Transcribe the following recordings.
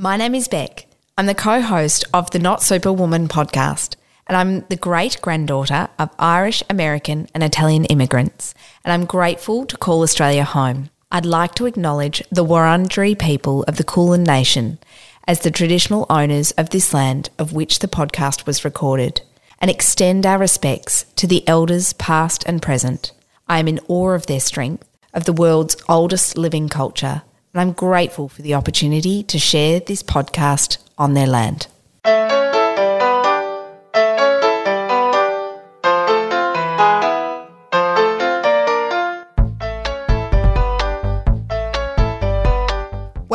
My name is Beck. I'm the co host of the Not Superwoman podcast, and I'm the great granddaughter of Irish, American, and Italian immigrants, and I'm grateful to call Australia home. I'd like to acknowledge the Wurundjeri people of the Kulin Nation as the traditional owners of this land of which the podcast was recorded, and extend our respects to the elders past and present. I am in awe of their strength, of the world's oldest living culture and I'm grateful for the opportunity to share this podcast on their land.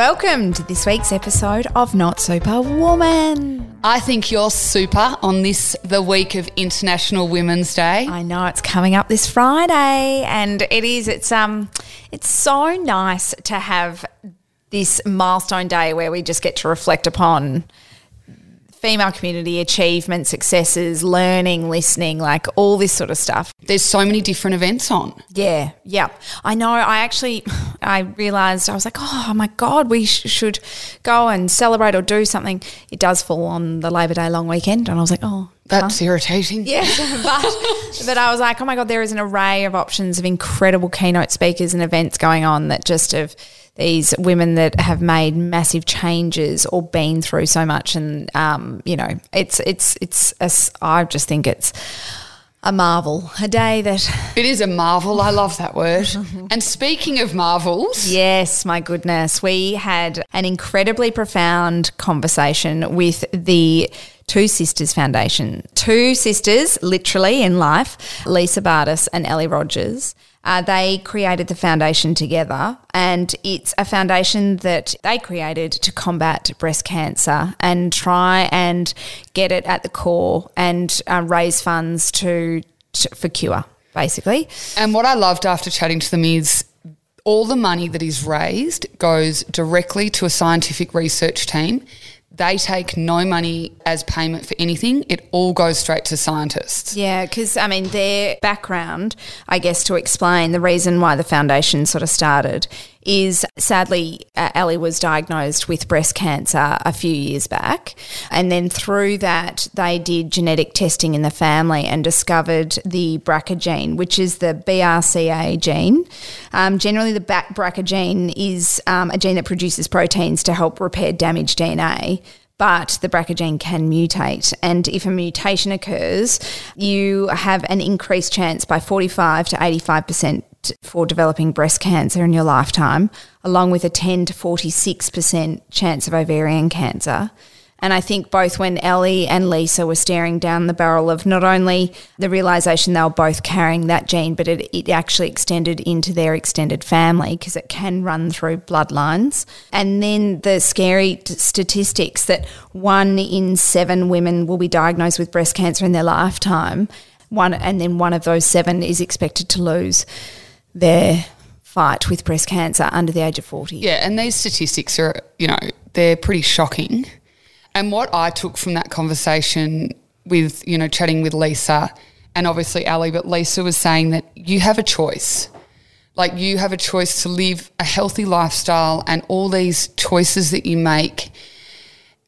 Welcome to this week's episode of Not Super Woman. I think you're super on this, the week of International Women's Day. I know it's coming up this Friday, and it is. It's um, it's so nice to have this milestone day where we just get to reflect upon female community achievement, successes, learning, listening, like all this sort of stuff. There's so many different events on. Yeah, yeah. I know. I actually, I realized I was like, oh my god, we sh- should go and celebrate or do something. It does fall on the Labor Day long weekend, and I was like, oh. That's huh? irritating. Yeah, but but I was like, oh my god, there is an array of options of incredible keynote speakers and events going on that just have these women that have made massive changes or been through so much, and um, you know, it's it's it's. A, I just think it's a marvel, a day that. It is a marvel. I love that word. and speaking of marvels. Yes, my goodness. We had an incredibly profound conversation with the Two Sisters Foundation. Two sisters, literally in life, Lisa Bardas and Ellie Rogers. Uh, they created the foundation together, and it's a foundation that they created to combat breast cancer and try and get it at the core and uh, raise funds to, to for cure, basically. And what I loved after chatting to them is all the money that is raised goes directly to a scientific research team they take no money as payment for anything. It all goes straight to scientists. Yeah, because I mean, their background, I guess, to explain the reason why the foundation sort of started is sadly, uh, Ellie was diagnosed with breast cancer a few years back. And then through that, they did genetic testing in the family and discovered the BRCA gene, which is the BRCA gene. Um, generally, the BRCA gene is um, a gene that produces proteins to help repair damaged DNA but the BRCA gene can mutate. And if a mutation occurs, you have an increased chance by 45 to 85% for developing breast cancer in your lifetime, along with a 10 to 46% chance of ovarian cancer. And I think both when Ellie and Lisa were staring down the barrel of not only the realization they were both carrying that gene, but it, it actually extended into their extended family because it can run through bloodlines. And then the scary t- statistics that one in seven women will be diagnosed with breast cancer in their lifetime. One, and then one of those seven is expected to lose their fight with breast cancer under the age of 40. Yeah, and these statistics are, you know, they're pretty shocking. And what I took from that conversation with, you know, chatting with Lisa and obviously Ali, but Lisa was saying that you have a choice. Like you have a choice to live a healthy lifestyle and all these choices that you make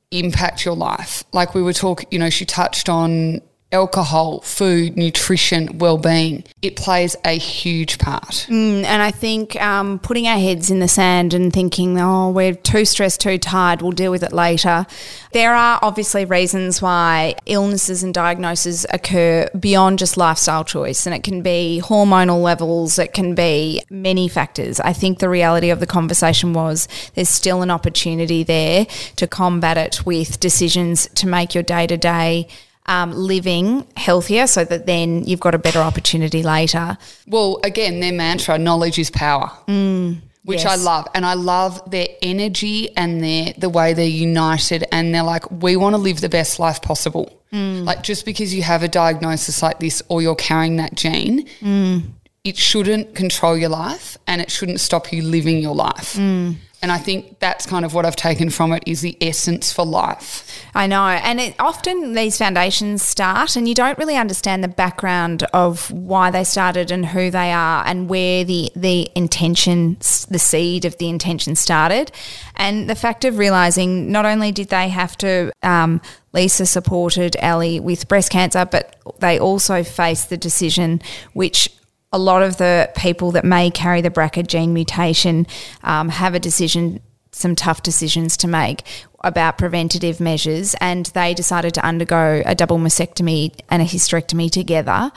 impact your life. Like we were talking, you know, she touched on alcohol, food, nutrition, well-being. It plays a huge part. Mm, and I think um, putting our heads in the sand and thinking, oh, we're too stressed, too tired, we'll deal with it later. There are obviously reasons why illnesses and diagnoses occur beyond just lifestyle choice, and it can be hormonal levels, it can be many factors. I think the reality of the conversation was there's still an opportunity there to combat it with decisions to make your day to day um, living healthier so that then you've got a better opportunity later. Well, again, their mantra knowledge is power. Mm, which yes. I love. And I love their energy and their the way they're united and they're like, we want to live the best life possible. Mm. Like just because you have a diagnosis like this or you're carrying that gene, mm. it shouldn't control your life and it shouldn't stop you living your life. Mm. And I think that's kind of what I've taken from it is the essence for life. I know. And it, often these foundations start, and you don't really understand the background of why they started and who they are and where the, the intention, the seed of the intention started. And the fact of realizing not only did they have to, um, Lisa supported Ellie with breast cancer, but they also faced the decision, which a lot of the people that may carry the BRCA gene mutation um, have a decision, some tough decisions to make about preventative measures, and they decided to undergo a double mastectomy and a hysterectomy together.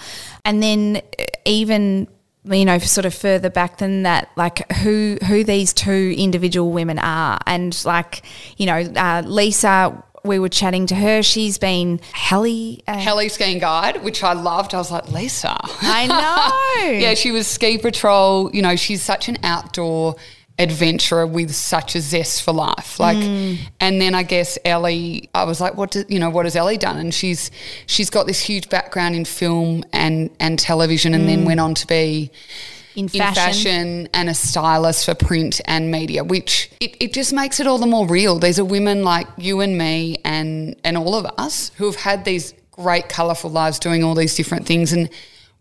And then, uh, even you know, sort of further back than that, like who who these two individual women are, and like you know, uh, Lisa we were chatting to her. She's been heli uh, heli skiing guide, which I loved. I was like, Lisa, I know. yeah, she was ski patrol. You know, she's such an outdoor adventurer with such a zest for life. Like, mm. and then I guess Ellie, I was like, what do, you know, what has Ellie done? And she's she's got this huge background in film and and television, and mm. then went on to be in fashion. in fashion. and a stylist for print and media, which it, it just makes it all the more real. These are women like you and me and and all of us who have had these great colourful lives doing all these different things and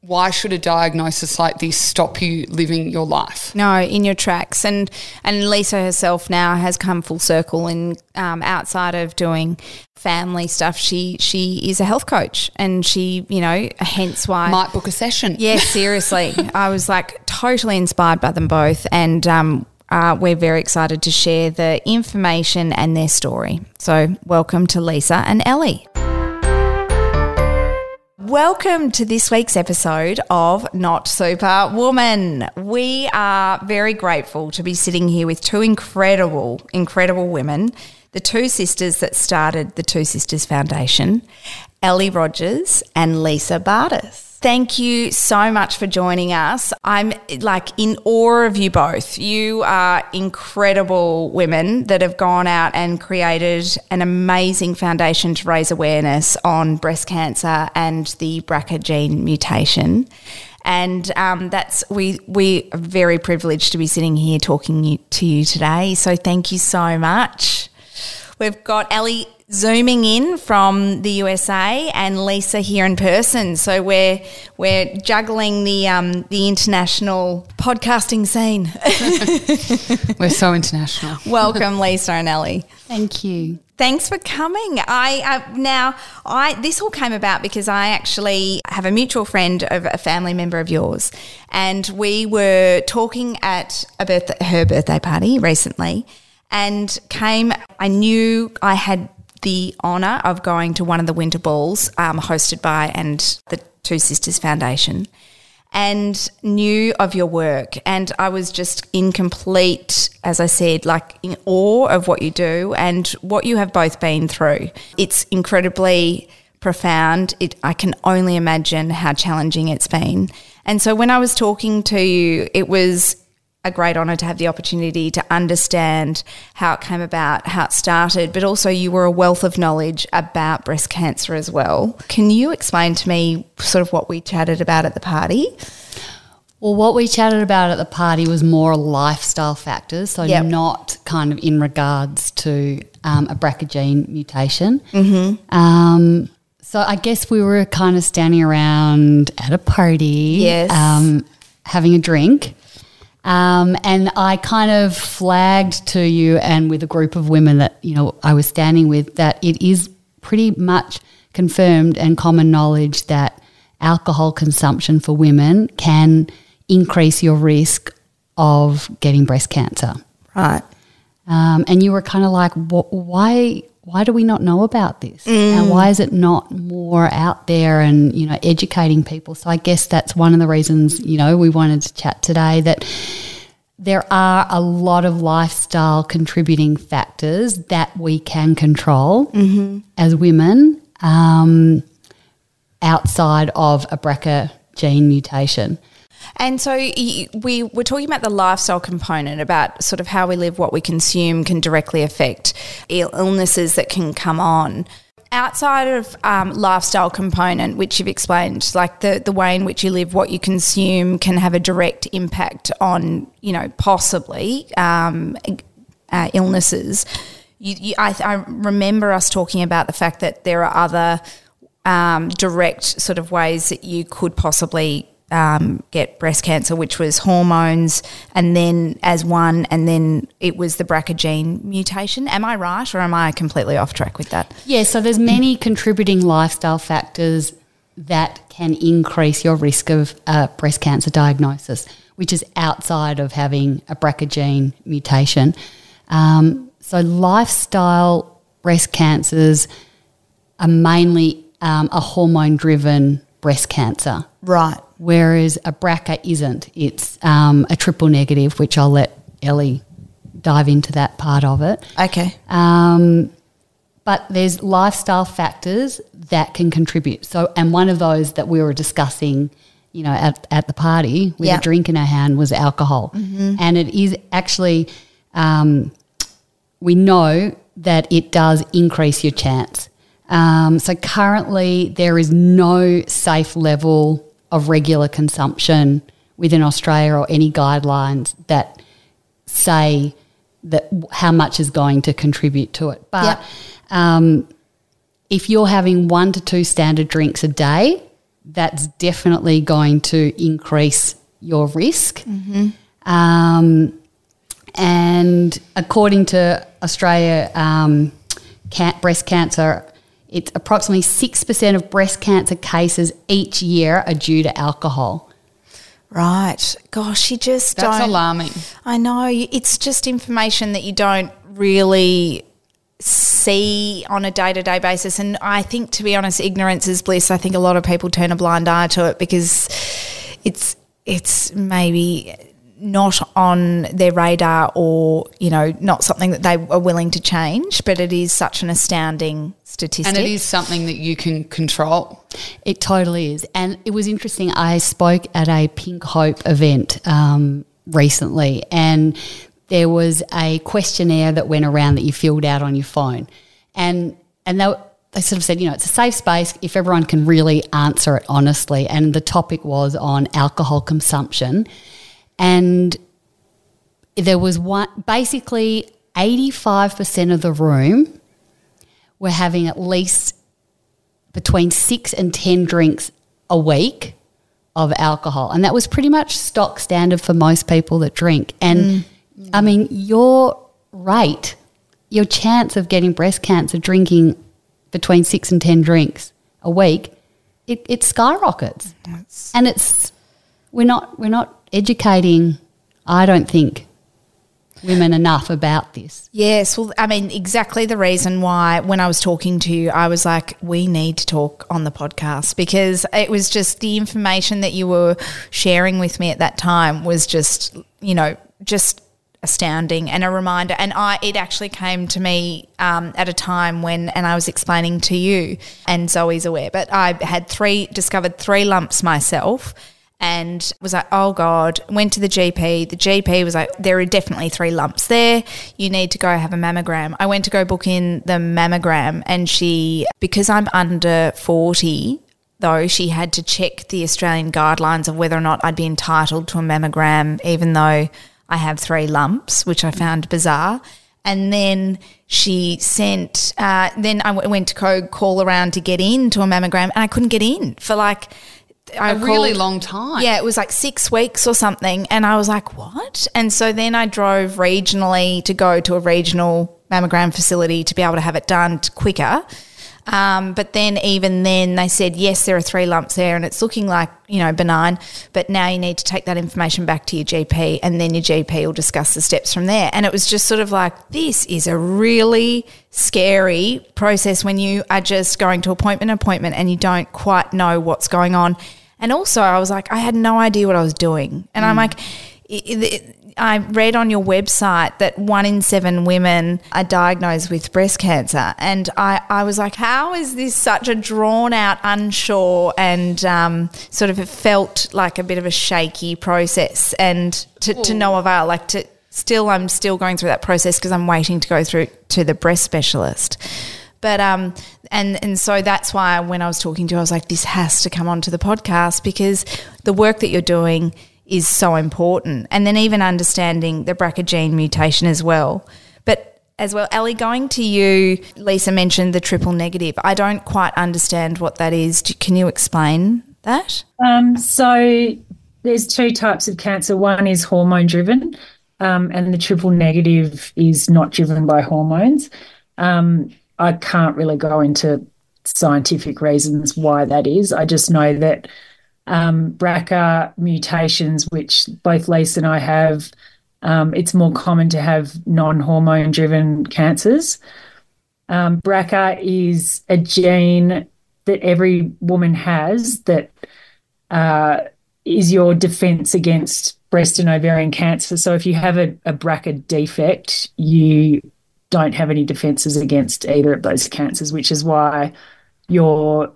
why should a diagnosis like this stop you living your life? No, in your tracks. And and Lisa herself now has come full circle and um, outside of doing family stuff, she she is a health coach, and she you know hence why might book a session. Yeah, seriously, I was like totally inspired by them both, and. Um, uh, we're very excited to share the information and their story. So, welcome to Lisa and Ellie. Welcome to this week's episode of Not Super Woman. We are very grateful to be sitting here with two incredible, incredible women, the two sisters that started the Two Sisters Foundation, Ellie Rogers and Lisa Bardas. Thank you so much for joining us. I'm like in awe of you both. You are incredible women that have gone out and created an amazing foundation to raise awareness on breast cancer and the BRCA gene mutation. And um, that's we we are very privileged to be sitting here talking to you today. So thank you so much. We've got Ellie zooming in from the USA and Lisa here in person. So we're we're juggling the um, the international podcasting scene. we're so international. Welcome, Lisa and Ellie. Thank you. Thanks for coming. I uh, now I this all came about because I actually have a mutual friend of a family member of yours, and we were talking at a birthday, her birthday party recently, and came. I knew I had the honour of going to one of the winter balls um, hosted by and the Two Sisters Foundation and knew of your work. And I was just in complete, as I said, like in awe of what you do and what you have both been through. It's incredibly profound. It, I can only imagine how challenging it's been. And so when I was talking to you, it was a great honour to have the opportunity to understand how it came about, how it started, but also you were a wealth of knowledge about breast cancer as well. Can you explain to me sort of what we chatted about at the party? Well, what we chatted about at the party was more lifestyle factors, so yep. not kind of in regards to um, a BRCA gene mutation. Mm-hmm. Um, so I guess we were kind of standing around at a party, yes. um, having a drink. Um, and I kind of flagged to you and with a group of women that, you know, I was standing with that it is pretty much confirmed and common knowledge that alcohol consumption for women can increase your risk of getting breast cancer. Right. Um, and you were kind of like, why? Why do we not know about this? Mm. And why is it not more out there and you know educating people? So I guess that's one of the reasons you know we wanted to chat today. That there are a lot of lifestyle contributing factors that we can control mm-hmm. as women um, outside of a BRCA gene mutation. And so we were talking about the lifestyle component, about sort of how we live, what we consume can directly affect illnesses that can come on. Outside of um, lifestyle component, which you've explained, like the, the way in which you live, what you consume can have a direct impact on, you know, possibly um, uh, illnesses. You, you, I, I remember us talking about the fact that there are other um, direct sort of ways that you could possibly um, get breast cancer, which was hormones, and then as one, and then it was the BRCA gene mutation. Am I right, or am I completely off track with that? Yeah, so there's many contributing lifestyle factors that can increase your risk of uh, breast cancer diagnosis, which is outside of having a BRCA gene mutation. Um, so lifestyle breast cancers are mainly um, a hormone-driven breast cancer. Right. Whereas a BRCA isn't. It's um, a triple negative, which I'll let Ellie dive into that part of it. Okay. Um, but there's lifestyle factors that can contribute. So, and one of those that we were discussing, you know, at, at the party with Yeah. a drink in our hand was alcohol, and it is actually um, we know that it does increase your chance. Um, so currently, there is no safe level of regular consumption within Australia or any guidelines that say that how much is going to contribute to it. But Yep. um, if you're having one to two standard drinks a day, that's definitely going to increase your risk. Um, and according to Australia um, breast cancer, it's approximately 6% of breast cancer cases each year are due to alcohol. Right. Gosh, you just That's don't. alarming. I know. It's just information that you don't really see on a day to day basis. And I think, to be honest, ignorance is bliss. I think a lot of people turn a blind eye to it because it's it's maybe not on their radar or you know not something that they are willing to change but it is such an astounding statistic And it is something that you can control. It totally is. And it was interesting. I spoke at a Pink Hope event um, recently, and there was a questionnaire that went around that you filled out on your phone. And, and they, they sort of said, you know, it's a safe space if everyone can really answer it honestly. And the topic was on alcohol consumption. And there was one, basically 85% of the room were having at least between six and 10 drinks a week of alcohol. And that was pretty much stock standard for most people that drink. And mm. I mean, your rate, your chance of getting breast cancer drinking between six and 10 drinks a week, it, it skyrockets. and it's, we're not, we're not educating, I don't think, women enough about this. Yes, well, I mean, exactly the reason why when I was talking to you, I was like, we need to talk on the podcast because it was just the information that you were sharing with me at that time was just, you know, just astounding and a reminder. And I, it actually came to me um, at a time when, and I was explaining to you, and Zoe's aware, but I had three, discovered three lumps myself and was like, oh God, went to the GP. The GP was like, there are definitely three lumps there. You need to go have a mammogram. I went to go book in the mammogram, and she, because I'm under 40, though, she had to check the Australian guidelines of whether or not I'd be entitled to a mammogram, even though I have three lumps, which I found bizarre. And then she sent, uh, then I w- went to go call around to get in to a mammogram, and I couldn't get in for like, I A really long time. yeah, it was like six weeks or something. And I was like, what? And so then I drove regionally to go to a regional mammogram facility to be able to have it done quicker. Um, but then, even then, they said, yes, there are three lumps there and it's looking like, you know, benign. But now you need to take that information back to your GP and then your GP will discuss the steps from there. And it was just sort of like, this is a really scary process when you are just going to appointment appointment and you don't quite know what's going on. And also, I was like, I had no idea what I was doing. And I'm like, i- read on your website that one in seven women are diagnosed with breast cancer. And I, I was like, how is this such a drawn out, unsure, and um, sort of it felt like a bit of a shaky process and to, to no avail? Like, to still, I'm still going through that process because I'm waiting to go through to the breast specialist. But um, and and so that's why when I was talking to you, I was like, this has to come onto the podcast because the work that you're doing is so important. And then even understanding the BRCA gene mutation as well But as well, Ellie, going to you, Lisa mentioned the triple negative. I don't quite understand what that is. Can you explain that? Um, so there's two types of cancer. One is hormone driven, um, and the triple negative is not driven by hormones. Um, I can't really go into scientific reasons why that is. I just know that um, BRCA mutations, which both Lisa and I have, um, it's more common to have non hormone driven cancers. Um, BRCA is a gene that every woman has that uh, is your defense against breast and ovarian cancer. So if you have a, a BRCA defect, you don't have any defenses against either of those cancers, which is why your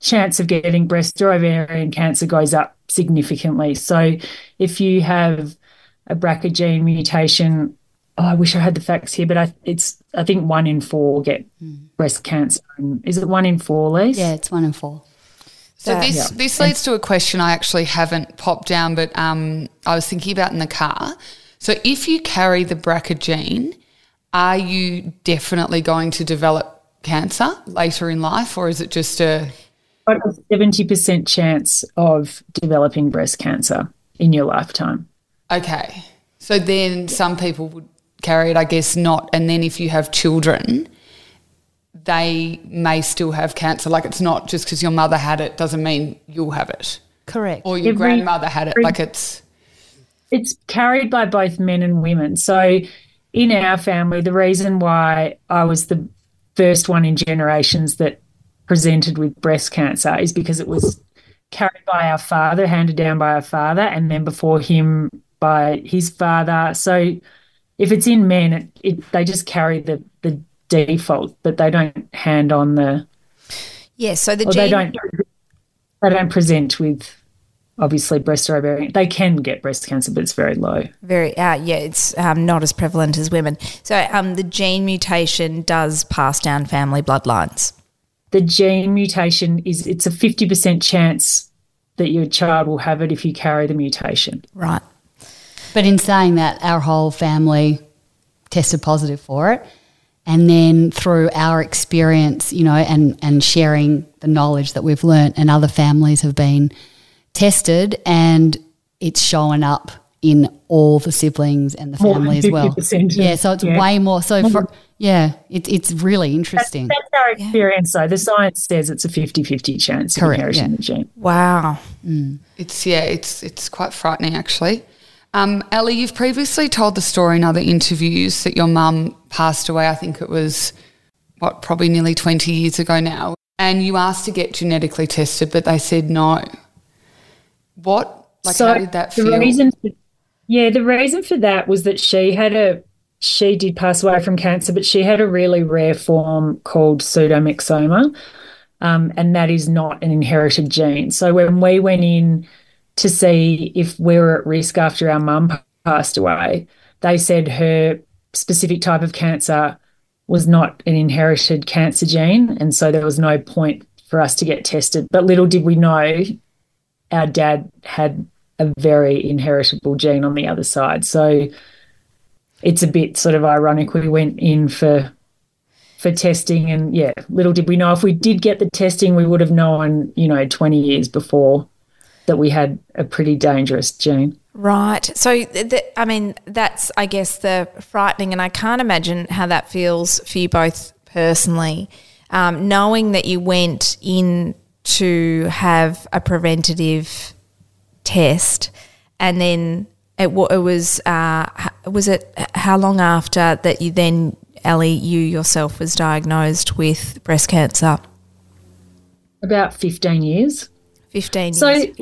chance of getting breast or ovarian cancer goes up significantly. So if you have a BRCA gene mutation, oh, I wish I had the facts here, but I, it's I think one in four get mm. breast cancer. Is it one in four, Lise? Yeah, it's one in four. So this yeah. this leads to a question I actually haven't popped down, but um, I was thinking about in the car. So if you carry the BRCA gene, are you definitely going to develop cancer later in life, or is it just a seventy percent chance of developing breast cancer in your lifetime? Okay, so then some people would carry it, I guess not, and then if you have children they may still have cancer. Like it's not just because your mother had it doesn't mean you'll have it. Correct. Or your every, grandmother had it. Every, like it's it's carried by both men and women. So in our family, the reason why I was the first one in generations that presented with breast cancer is because it was carried by our father, handed down by our father, and then before him by his father. So if it's in men, it, it, they just carry the the default, but they don't hand on the. Yeah, so the gene- they don't they don't present with obviously breast or ovarian. They can get breast cancer, but it's very low. Very, uh, yeah, it's um, not as prevalent as women. So um, the gene mutation does pass down family bloodlines. The gene mutation is it's a fifty percent chance that your child will have it if you carry the mutation. Right. But in saying that, our whole family tested positive for it. And then through our experience, you know, and, and sharing the knowledge that we've learnt and other families have been tested and it's showing up in all the siblings and the family as well. Yeah, so it's yeah. way more. So for yeah, it, it's really interesting. That's, that's our experience yeah. though. The science says it's a 50-50 chance Correct, of inheriting yeah. the gene. Wow. Mm. It's yeah, it's it's quite frightening actually. Um, Ellie, you've previously told the story in other interviews that your mum passed away. I think it was, what, probably nearly 20 years ago now. And you asked to get genetically tested, but they said no. What, like, so how did that feel? The reason for, yeah, the reason for that was that she had a, she did pass away from cancer, but she had a really rare form called pseudomyxoma. Um, and that is not an inherited gene. So when we went in, to see if we were at risk after our mum passed away. They said her specific type of cancer was not an inherited cancer gene, and so there was no point for us to get tested. But little did we know our dad had a very inheritable gene on the other side. So it's a bit sort of ironic we went in for for testing and yeah, little did we know if we did get the testing we would have known, you know, 20 years before that we had a pretty dangerous gene. Right. So, I mean, that's, I guess, the frightening, and I can't imagine how that feels for you both personally, um, knowing that you went in to have a preventative test and then it, it was, uh, was it how long after that you then, Ellie, you yourself was diagnosed with breast cancer? About 15 years. 15 so, years.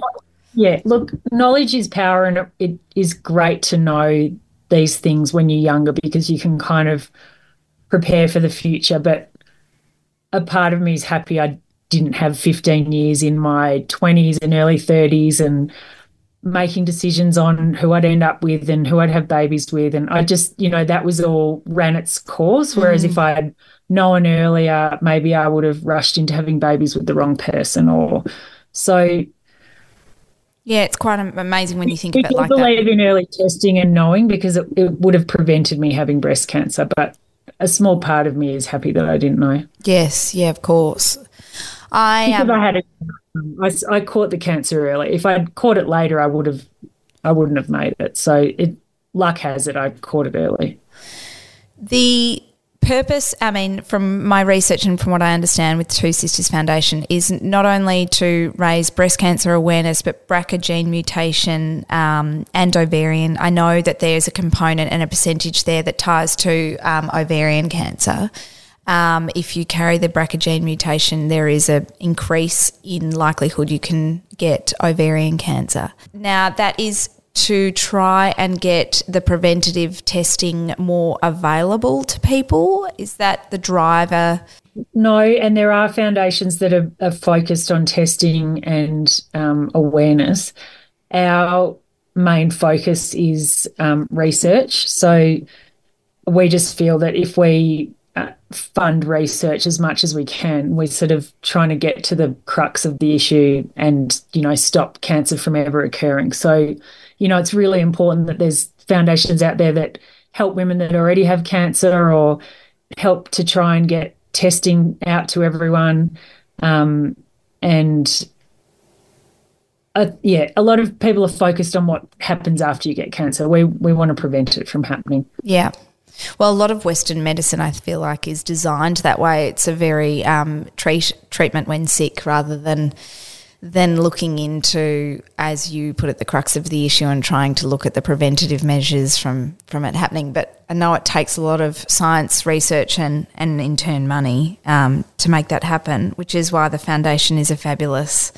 yeah, look, knowledge is power, and it, it is great to know these things when you're younger because you can kind of prepare for the future. But a part of me is happy I didn't have 15 years in my 20s and early 30s and making decisions on who I'd end up with and who I'd have babies with. And I just, you know, that was all ran its course. Whereas mm. if I had known earlier, maybe I would have rushed into having babies with the wrong person or so Yeah, it's quite amazing when you think of it like that. believe in early testing and knowing because it, it would have prevented me having breast cancer, but a small part of me is happy that I didn't know. Yes, yeah, of course. I um, I had it, I, I caught the cancer early. If I'd caught it later, I would have, I wouldn't have made it. So it, luck has it, I caught it early. The purpose, I mean, from my research and from what I understand with Two Sisters Foundation, is not only to raise breast cancer awareness, but BRCA gene mutation um, and ovarian. I know that there's a component and a percentage there that ties to um, ovarian cancer. Um, if you carry the BRCA gene mutation, there is an increase in likelihood you can get ovarian cancer. Now, that is to try and get the preventative testing more available to people? Is that the driver? No, and there are foundations that are, are focused on testing and um, awareness. Our main focus is um, research. So we just feel that if we fund research as much as we can, we're sort of trying to get to the crux of the issue and, you know, stop cancer from ever occurring. So, you know, it's really important that there's foundations out there that help women that already have cancer or help to try and get testing out to everyone. Um, and uh, yeah, a lot of people are focused on what happens after you get cancer. We we want to prevent it from happening. Yeah. Well, a lot of Western medicine, I feel like, is designed that way. It's a very um, treat treatment when sick, rather than than looking into, as you put it, the crux of the issue and trying to look at the preventative measures from from it happening. But I know it takes a lot of science research and and in turn money um, to make that happen, which is why the foundation is a fabulous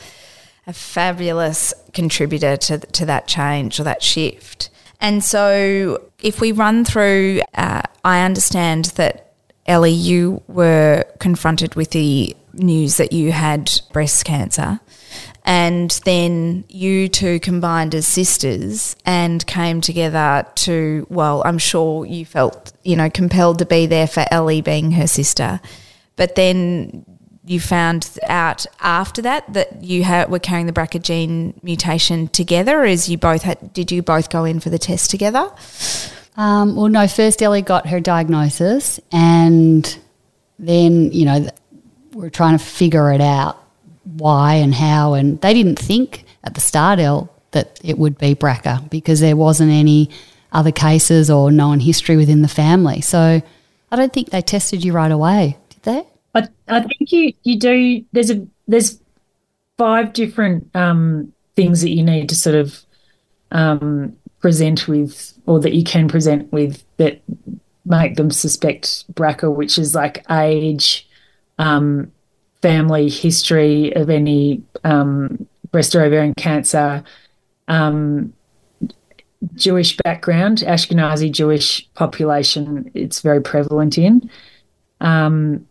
a fabulous contributor to to that change or that shift. And so, if we run through, uh, I understand that Ellie, you were confronted with the news that you had breast cancer, and then you two combined as sisters and came together to. Well, I'm sure you felt you know compelled to be there for Ellie being her sister, but then you found out after that that you ha- were carrying the BRCA gene mutation together? As you both had, did you both go in for the test together? Um, well, no, first Ellie got her diagnosis, and then, you know, we're trying to figure it out why and how. And they didn't think at the start, El, that it would be BRCA because there wasn't any other cases or known history within the family. So I don't think they tested you right away, did they? I, I think you you do. There's a there's five different um, things that you need to sort of um, present with, or that you can present with that make them suspect BRCA, which is like age, um, family history of any um, breast or ovarian cancer, um, Jewish background, Ashkenazi Jewish population. It's very prevalent in. Um,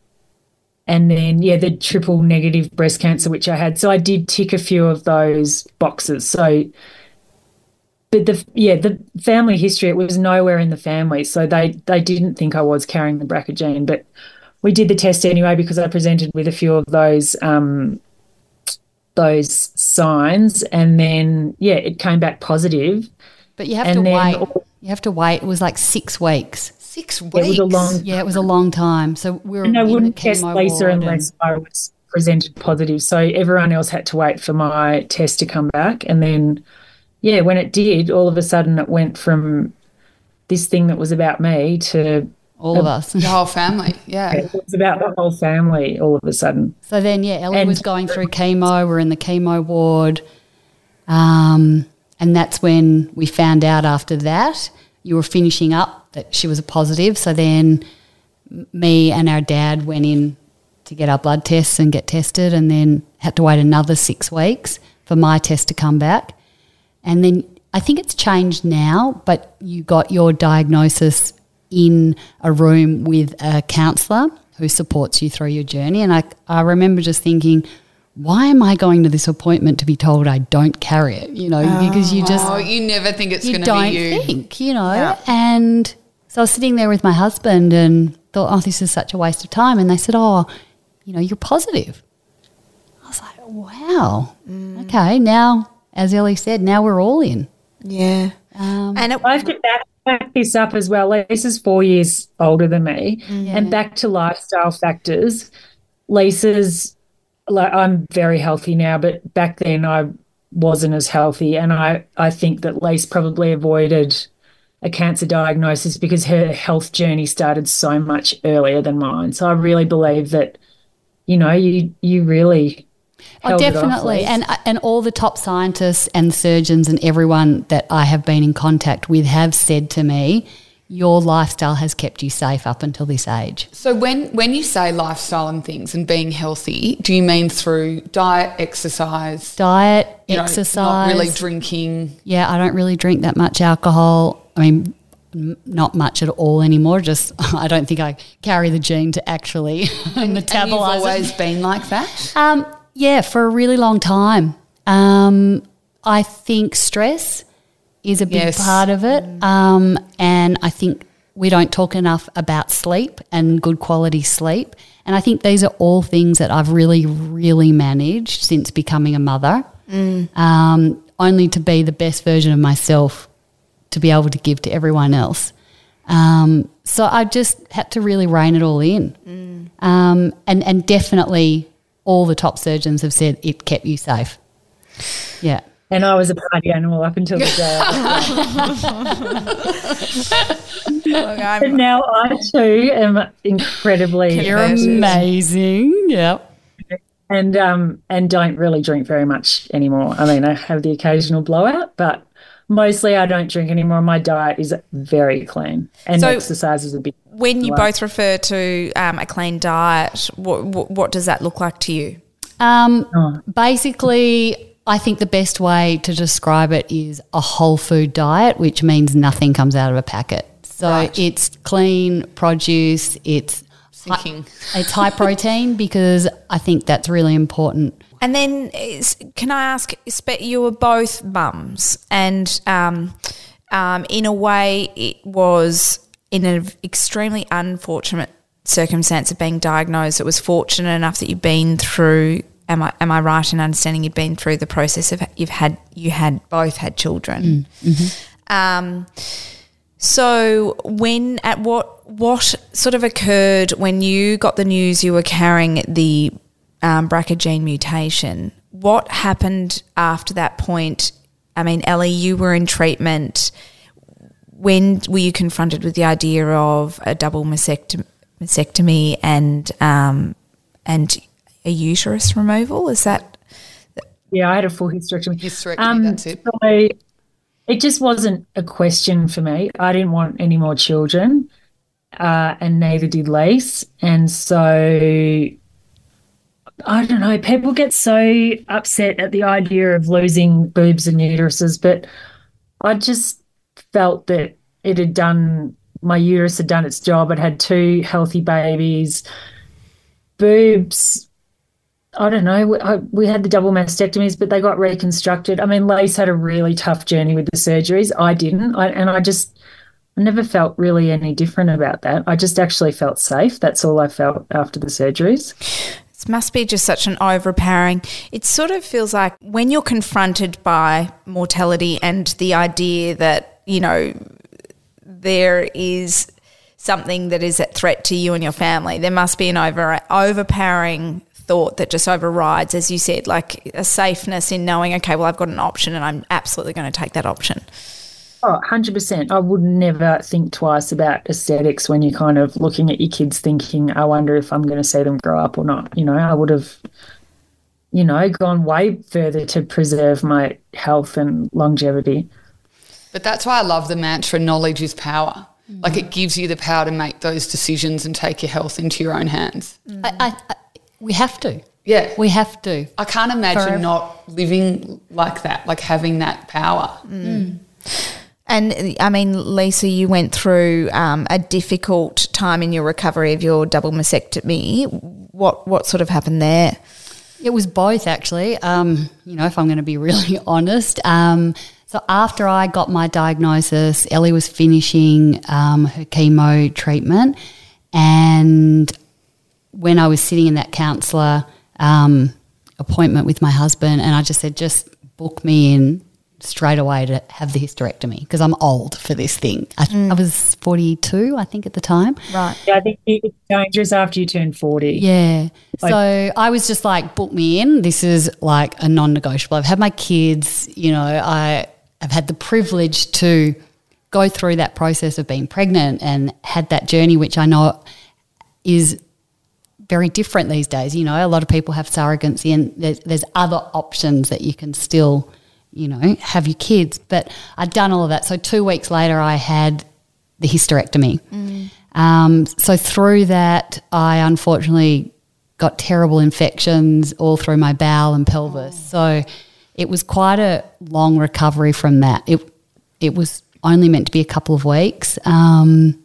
and then yeah the triple negative breast cancer which i had so i did tick a few of those boxes so but the yeah the family history it was nowhere in the family so they they didn't think i was carrying the brca gene but we did the test anyway because i presented with a few of those um those signs and then yeah it came back positive But you have And to wait. all- You have to wait. It was like six weeks. Six weeks. it was a long Yeah, it was a long time. So we were and i wouldn't test chemo lisa and- unless i was presented positive so everyone else had to wait for my test to come back and then yeah, when it did, all of a sudden it went from this thing that was about me to all of us. The whole family. Yeah. it was about the whole family all of a sudden. So then, yeah, Ellie And- was going through chemo. We're in the chemo ward. Um, and that's when we found out after that you were finishing up that she was a positive. So then me and our dad went in to get our blood tests and get tested and then had to wait another six weeks for my test to come back. And then I think it's changed now, but you got your diagnosis in a room with a counsellor who supports you through your journey. And I, I remember just thinking, why am I going to this appointment to be told I don't carry it? You know, because you just Oh, you never think it's you going to don't be you. think, you know. And so I was sitting there with my husband and thought, oh, this is such a waste of time. And they said, oh, you know, you're positive. I was like, wow. Mm. Okay, now as Ellie said, now we're all in. Yeah. Um, and it, I have to back, back this up as well. Lisa's four years older than me, and back to lifestyle factors. Lisa's like I'm very healthy now, but back then I wasn't as healthy, and I I think that Lisa probably avoided a cancer diagnosis because her health journey started so much earlier than mine. So I really believe that you know you you really Oh, definitely. And uh, and all the top scientists and surgeons and everyone that I have been in contact with have said to me, your lifestyle has kept you safe up until this age. So when when you say lifestyle and things and being healthy, do you mean through diet, exercise, Diet, you know, exercise. not really drinking? Yeah, I don't really drink that much alcohol. I mean, not much at all anymore. Just I don't think I carry the gene to actually And you've metabolize it. always been like that. Um, yeah, for a really long time. Um, I think stress is a big Yes. part of it. Um, and I think we don't talk enough about sleep and good quality sleep. And I think these are all things that I've really, really managed since becoming a mother, um, only to be the best version of myself to be able to give to everyone else. Um, so I just had to really rein it all in. Um, and, and definitely all the top surgeons have said it kept you safe. Yeah. And I was a party animal up until the day. I look, I'm- But now I too am incredibly You're amazing. Yep. and um and don't really drink very much anymore. I mean, I have the occasional blowout, but mostly I don't drink anymore. My diet is very clean, and So- exercise is a big. when you Wow. both refer to um, a clean diet, what, what, what does that look like to you? Um, Oh. Basically, I think the best way to describe it is a whole food diet, which means nothing comes out of a packet. So Right. it's clean produce, it's Thinking. it's high protein because I think that's really important. And then, is, can I ask? You were both mums, and um, um, in a way, it was in an extremely unfortunate circumstance of being diagnosed. It was fortunate enough that you've been through. Am I am I right in understanding you've been through the process of you've had you had both had children. Um, so when at what what sort of occurred when you got the news you were carrying the um, BRCA gene mutation? What happened after that point? I mean, Ellie, you were in treatment. When were you confronted with the idea of a double mastectomy, mastectomy and um, and a uterus removal? Is that Yeah, I had a full hysterectomy. Hysterectomy, that's it. So it just wasn't a question for me. I didn't want any more children, uh, and neither did Lace. And so I don't know. People get so upset at the idea of losing boobs and uteruses, but I just felt that it had done my uterus had done its job. It had two healthy babies. Boobs I don't know. We, had the double mastectomies, but they got reconstructed. I mean, Lace had a really tough journey with the surgeries. I didn't, I, and I just I never felt really any different about that. I just actually felt safe. That's all I felt after the surgeries. It must be just such an overpowering. It sort of feels like when you're confronted by mortality and the idea that, you know, there is something that is a threat to you and your family, there must be an over overpowering thought that just overrides, as you said, like a safeness in knowing, okay, well, I've got an option and I'm absolutely going to take that option. Oh, 100%. I would never think twice about aesthetics when you're kind of looking at your kids thinking, I wonder if I'm going to see them grow up or not. You know, I would have, you know, gone way further to preserve my health and longevity. But that's why I love the mantra knowledge is power. Like it gives you the power to make those decisions and take your health into your own hands. I, I, I, we have to. Yeah. We have to. I can't imagine Forever. not living like that, like having that power. And I mean, Lisa, you went through um, a difficult time in your recovery of your double mastectomy. What what sort of happened there? It was both, actually. Um, you know, if I'm going to be really honest. Um, so after I got my diagnosis, Ellie was finishing um, her chemo treatment, and when I was sitting in that counsellor um, appointment with my husband, and I just said, just book me in straight away to have the hysterectomy because I'm old for this thing. I, I was 42, I think, at the time. Right. Yeah, I think it's dangerous after you turn 40. Yeah. Like- so I was just like, book me in. This is like a non negotiable. I've had my kids, you know, I have had the privilege to go through that process of being pregnant and had that journey, which I know is very different these days. You know, a lot of people have surrogacy and there's, there's other options that you can still, you know, have your kids. But I'd done all of that. So two weeks later, I had the hysterectomy. Um, so through that, I unfortunately got terrible infections all through my bowel and pelvis. So it was quite a long recovery from that. It it was only meant to be a couple of weeks, um,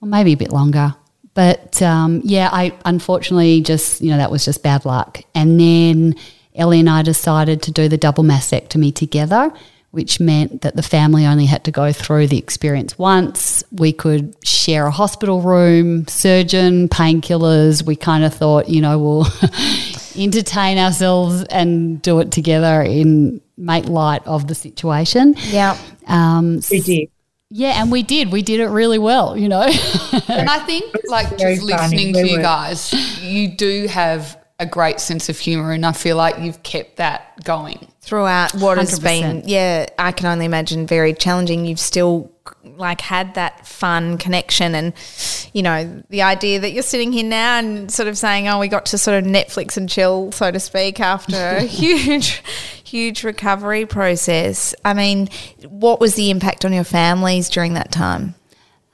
or maybe a bit longer. But um, yeah, I unfortunately just you know that was just bad luck. And then Ellie and I decided to do the double mastectomy together, which meant that the family only had to go through the experience once. We could share a hospital room, surgeon, painkillers. We kind of thought, you know, we'll entertain ourselves and do it together and make light of the situation. Yeah. Um, We did. Yeah, and we did. We did it really well, you know. And I think, like, just funny. listening to We you guys, you do have a great sense of humor, and I feel like you've kept that going. throughout what has been yeah i can only imagine very challenging you've still like had that fun connection and you know the idea that you're sitting here now and sort of saying oh we got to sort of netflix and chill so to speak after a huge huge recovery process i mean what was the impact on your families during that time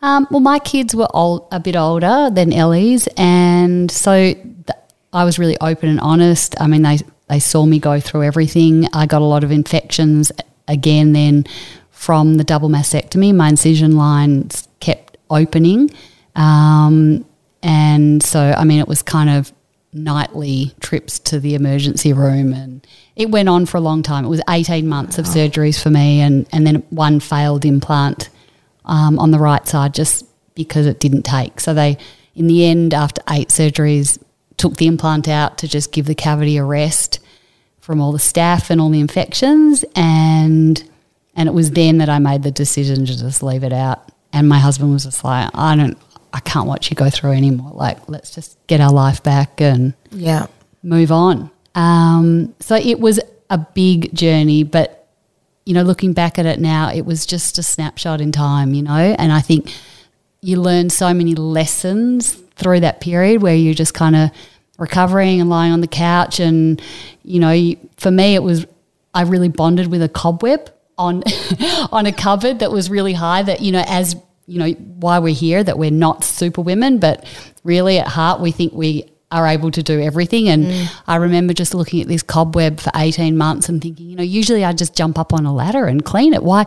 Um, well, my kids were old, a bit older than Ellie's, and so th- I was really open and honest. I mean, they they saw me go through everything. I got a lot of infections again. Then from the double mastectomy, my incision lines kept opening, um, and so I mean, it was kind of nightly trips to the emergency room and it went on for a long time. It was 18 months of surgeries for me and, and then one failed implant um, on the right side just because it didn't take. So they, in the end, after eight surgeries, took the implant out to just give the cavity a rest from all the staph and all the infections, and and it was then that I made the decision to just leave it out. And my husband was just like, I don't, I can't watch you go through anymore. Like, let's just get our life back and yeah move on. Um, so it was a big journey, but you know, looking back at it now, it was just a snapshot in time, you know, and I think you learn so many lessons through that period where you're just kind of recovering and lying on the couch. And, you know, for me, it was, I really bonded with a cobweb on, on a cupboard that was really high that, you know, as, you know, why we're here, that we're not super women, but really at heart, we think we are able to do everything. And mm. I remember just looking at this cobweb for 18 months and thinking, you know, usually I just jump up on a ladder and clean it. Why?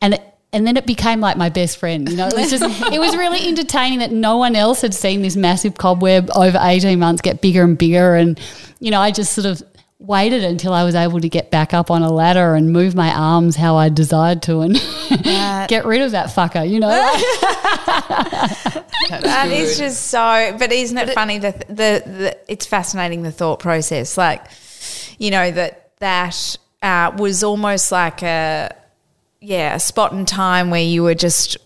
And it, and then it became like my best friend. You know, it was just it was really entertaining that no one else had seen this massive cobweb over 18 months get bigger and bigger. And, you know, I just sort of waited until I was able to get back up on a ladder and move my arms how I desired to and get rid of that fucker, you know? That is just so. But isn't it funny that the, the it's fascinating the thought process, like you know that that uh, was almost like a yeah a spot in time where you were just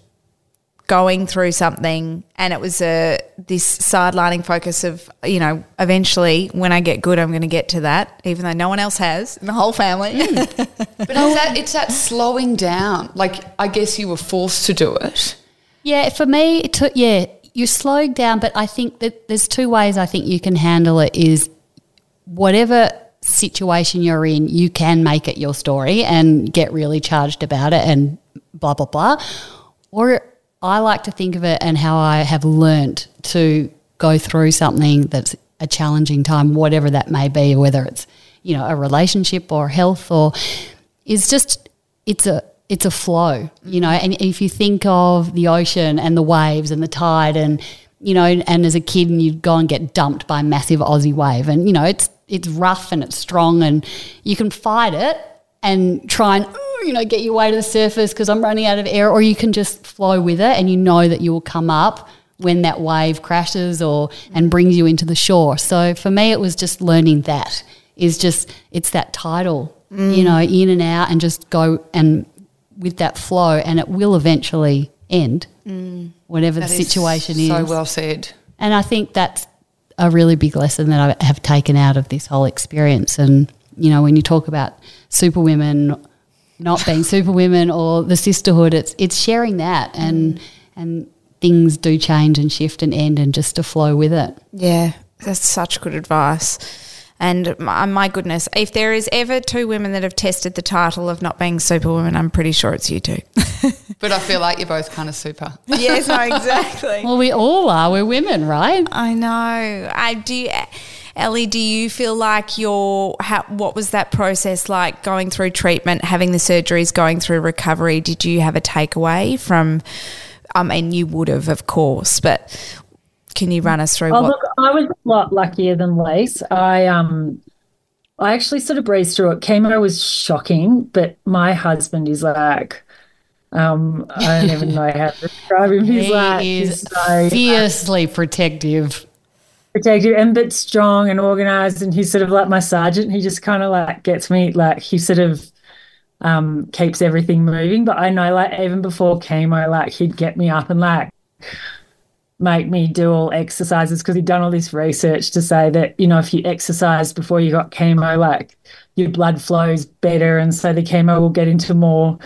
going through something and it was a this sidelining focus of you know eventually when I get good I'm going to get to that even though no one else has in the whole family hmm. But it's that it's that slowing down. Like I guess you were forced to do it. Yeah, for me, it took, yeah, you're slowing down, but I think that there's two ways I think you can handle it is whatever situation you're in, you can make it your story and get really charged about it and blah, blah, blah. Or I like to think of it and how I have learnt to go through something that's a challenging time, whatever that may be, whether it's, you know, a relationship or health or is just it's a it's a flow, you know. And if you think of the ocean and the waves and the tide, and you know, and as a kid, and you'd go and get dumped by a massive Aussie wave, and you know, it's it's rough and it's strong, and you can fight it and try and you know get your way to the surface because I'm running out of air, or you can just flow with it, and you know that you will come up when that wave crashes or and brings you into the shore. So for me, it was just learning that is just it's that tidal you mm. know, in and out and just go and with that flow and it will eventually end, mm. whatever That the situation is. So well said. And I think that's a really big lesson that I have taken out of this whole experience. And, you know, when you talk about superwomen not being superwomen or the sisterhood, it's it's sharing that and mm. and things do change and shift and end and just to flow with it. Yeah, that's such good advice. And my, uh, my goodness, if there is ever two women that have tested the title of not being superwoman, I'm pretty sure it's you two. But I feel like you're both kind of super. yes, no, exactly. Well, we all are. We're women, right? I know. I do. Ellie, do you feel like your how, what was that process like going through treatment, having the surgeries, going through recovery? Did you have a takeaway from? I mean, you would have, of course, but can you run us through Oh, what? look, I was a lot luckier than Lace. I um, I actually sort of breezed through it. Chemo was shocking, but my husband is like, um, I don't even know how to describe him. He's He like, is he's so fiercely protective. Protective and but strong and organized. And he's sort of like my sergeant. He just kind of like gets me like he sort of um keeps everything moving. But I know like even before chemo, like he'd get me up and like make me do all exercises because he'd done all this research to say that you know if you exercise before you got chemo like your blood flows better and so the chemo will get into more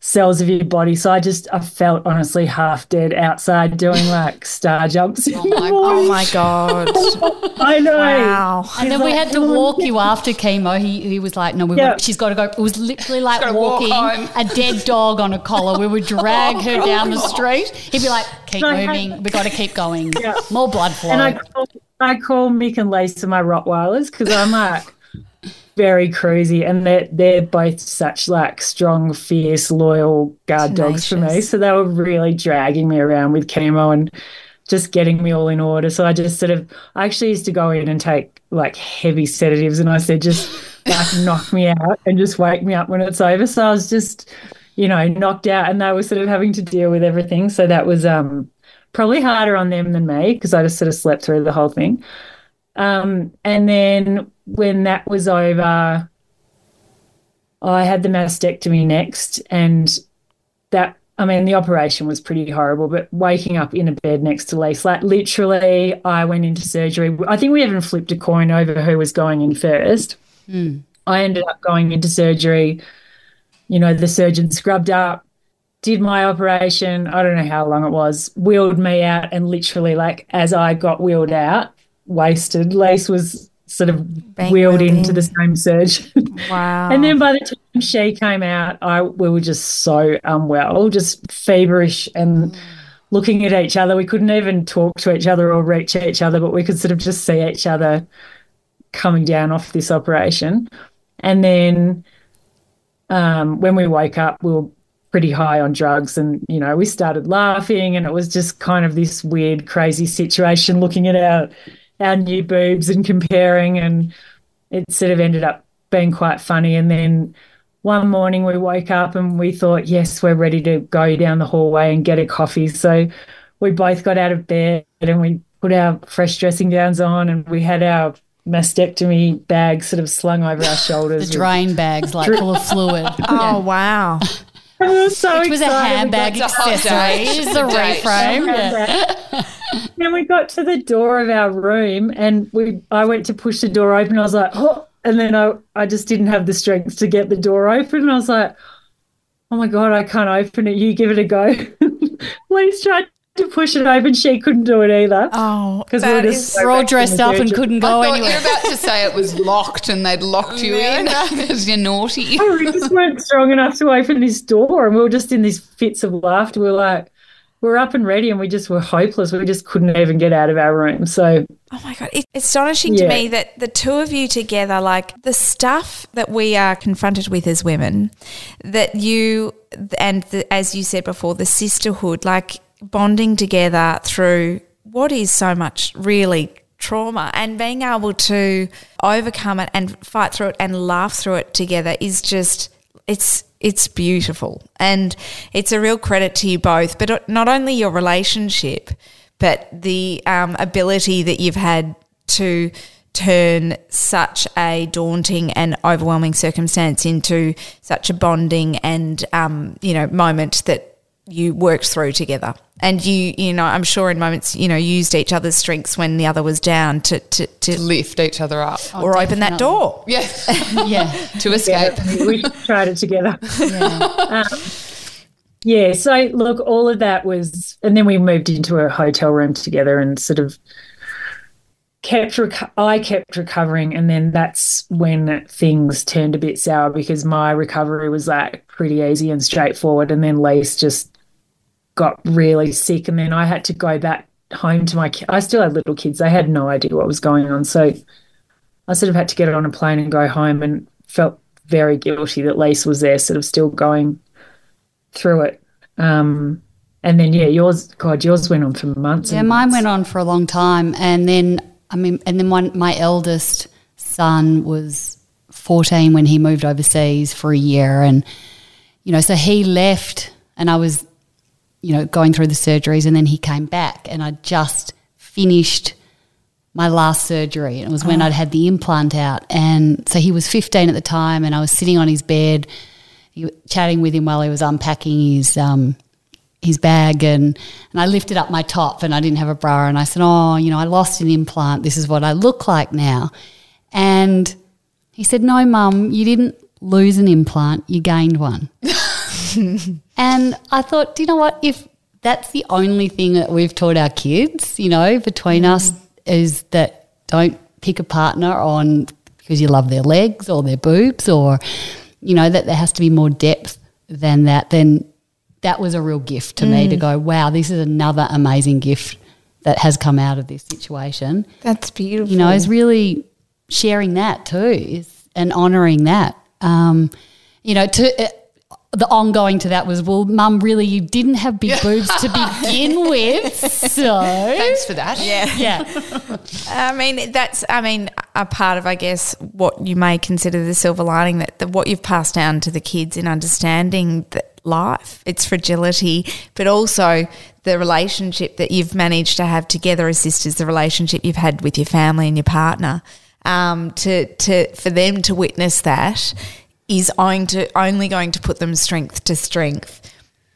cells of your body so i just i felt honestly half dead outside doing like star jumps in oh the my. Oh my god! i know wow. And then we had to walk you after chemo. He, he was like, no, we Yeah. want, she's got to go. It was literally like gotta walk walking a dead dog on a collar. We would drag oh her down the street. He'd be like, keep No, I had- moving. we got to keep going. Yeah. More blood flow. And I call, I call Mick and Lisa my Rottweilers because I'm like very crazy and they're they're both such like strong, fierce, loyal guard dogs for me. So they were really dragging me around with chemo and just getting me all in order. So I just sort of I actually used to go in and take like heavy sedatives, and I said just like knock me out and just wake me up when it's over. So I was just you know knocked out, and they were sort of having to deal with everything. So that was um probably harder on them than me because I just sort of slept through the whole thing. Um, and then when that was over, I had the mastectomy next, and that I mean the operation was pretty horrible. But waking up in a bed next to Lisa, like literally, I went into surgery. I think we even flipped a coin over who was going in first. I ended up going into surgery. You know, the surgeon scrubbed up, did my operation. I don't know how long it was, wheeled me out, and literally, like, as I got wheeled out, wasted, Lace was sort of Being wheeled into the same surgeon. Wow. and then by the time she came out, I we were just so unwell, just feverish and looking at each other. We couldn't even talk to each other or reach each other, but we could sort of just see each other coming down off this operation. And then um, when we woke up, we were pretty high on drugs and, you know, we started laughing and it was just kind of this weird, crazy situation looking at our, our new boobs and comparing. And it sort of ended up being quite funny. And then one morning we woke up and we thought, yes, we're ready to go down the hallway and get a coffee. So we both got out of bed and we put our fresh dressing gowns on and we had our mastectomy bags sort of slung over our shoulders. the shoulders. drain bags like full of fluid. oh wow. We were so It was a excited. We handbag It's accessory. date. It's a reframe. Yeah. And we got to the door of our room and we I went to push the door open. I was like, oh, and then I, I just didn't have the strength to get the door open. And I was like, oh my God, I can't open it. You give it a go. Lace tried to push it open. She couldn't do it either. Oh, Because we were, just so we're all dressed up and couldn't I go thought you anywhere. were about to say it was locked and they'd locked you in because you're naughty. we just weren't strong enough to open this door. And we were just in these fits of laughter. We were like, we're up and ready and we just were hopeless. We just couldn't even get out of our room. So Oh my God. It's astonishing to me that the two of you together, like the stuff that we are confronted with as women, that you, and the, as you said before, the sisterhood, like bonding together through what is so much really trauma and being able to overcome it and fight through it and laugh through it together is just, it's, it's beautiful. And it's a real credit to you both, but not only your relationship, but the um, ability that you've had to turn such a daunting and overwhelming circumstance into such a bonding and um, you know moment that you worked through together and you you know i'm sure in moments you know used each other's strengths when the other was down to to, to, to lift each other up or open that door yeah yeah to escape Yeah, we tried it together. Um, yeah, so look, all of that was, and then we moved into a hotel room together and sort of kept, reco- I kept recovering. And then that's when things turned a bit sour because my recovery was like pretty easy and straightforward. And then Lise just got really sick. And then I had to go back home to my, ki- I still had little kids. They had no idea what was going on. So I sort of had to get on a plane and go home and felt very guilty that Lise was there, sort of still going through it. Um, and then, yeah, yours, God, yours went on for months. Yeah, and mine months. went on for a long time, and then I mean, and then one, my eldest son was fourteen when he moved overseas for a year, and you know, so he left, and I was, you know, going through the surgeries, and then he came back, and I just finished my last surgery, and it was when I'd had the implant out, and so he was fifteen at the time, and I was sitting on his bed, chatting with him while he was unpacking his um, his bag and, and I lifted up my top and I didn't have a bra and I said, Oh, you know, I lost an implant. This is what I look like now. And he said, No, mum, you didn't lose an implant, you gained one. and I thought, do you know what? If that's the only thing that we've taught our kids, you know, between us is that don't pick a partner on because you love their legs or their boobs or, you know, that there has to be more depth than that, then that was a real gift to me to go, wow, this is another amazing gift that has come out of this situation. that's beautiful You know, is really sharing that too, is and honouring that. Um, you know, to uh, the ongoing to that was, well, mum, really, you didn't have big boobs to begin with, so thanks for that. Yeah. Yeah, I mean, that's, I mean, a part of, I guess, what you may consider the silver lining that, that what you've passed down to the kids in understanding that life, its fragility, but also the relationship that you've managed to have together as sisters, the relationship you've had with your family and your partner. Um, to, to, for them to witness that is going to, only going to put them strength to strength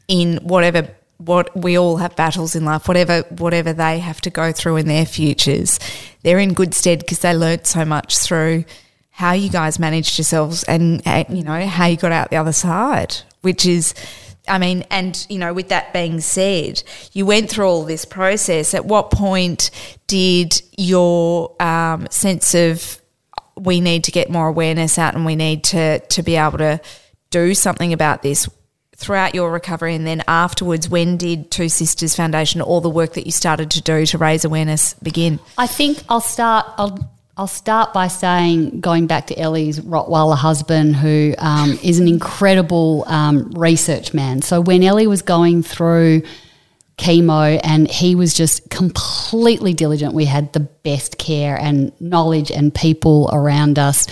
in whatever what we all have battles in life, whatever whatever they have to go through in their futures, they're in good stead because they learnt so much through how you guys managed yourselves and uh, you know how you got out the other side, which is. I mean, and you know, with that being said, you went through all this process. At what point did your um, sense of we need to get more awareness out and we need to to be able to do something about this throughout your recovery and then afterwards when did two sisters foundation all the work that you started to do to raise awareness begin I think I'll start. I'll I'll start by saying going back to Ellie's Rottweiler husband, who um, is an incredible um, research man. So when Ellie was going through chemo and he was just completely diligent, we had the best care and knowledge and people around us,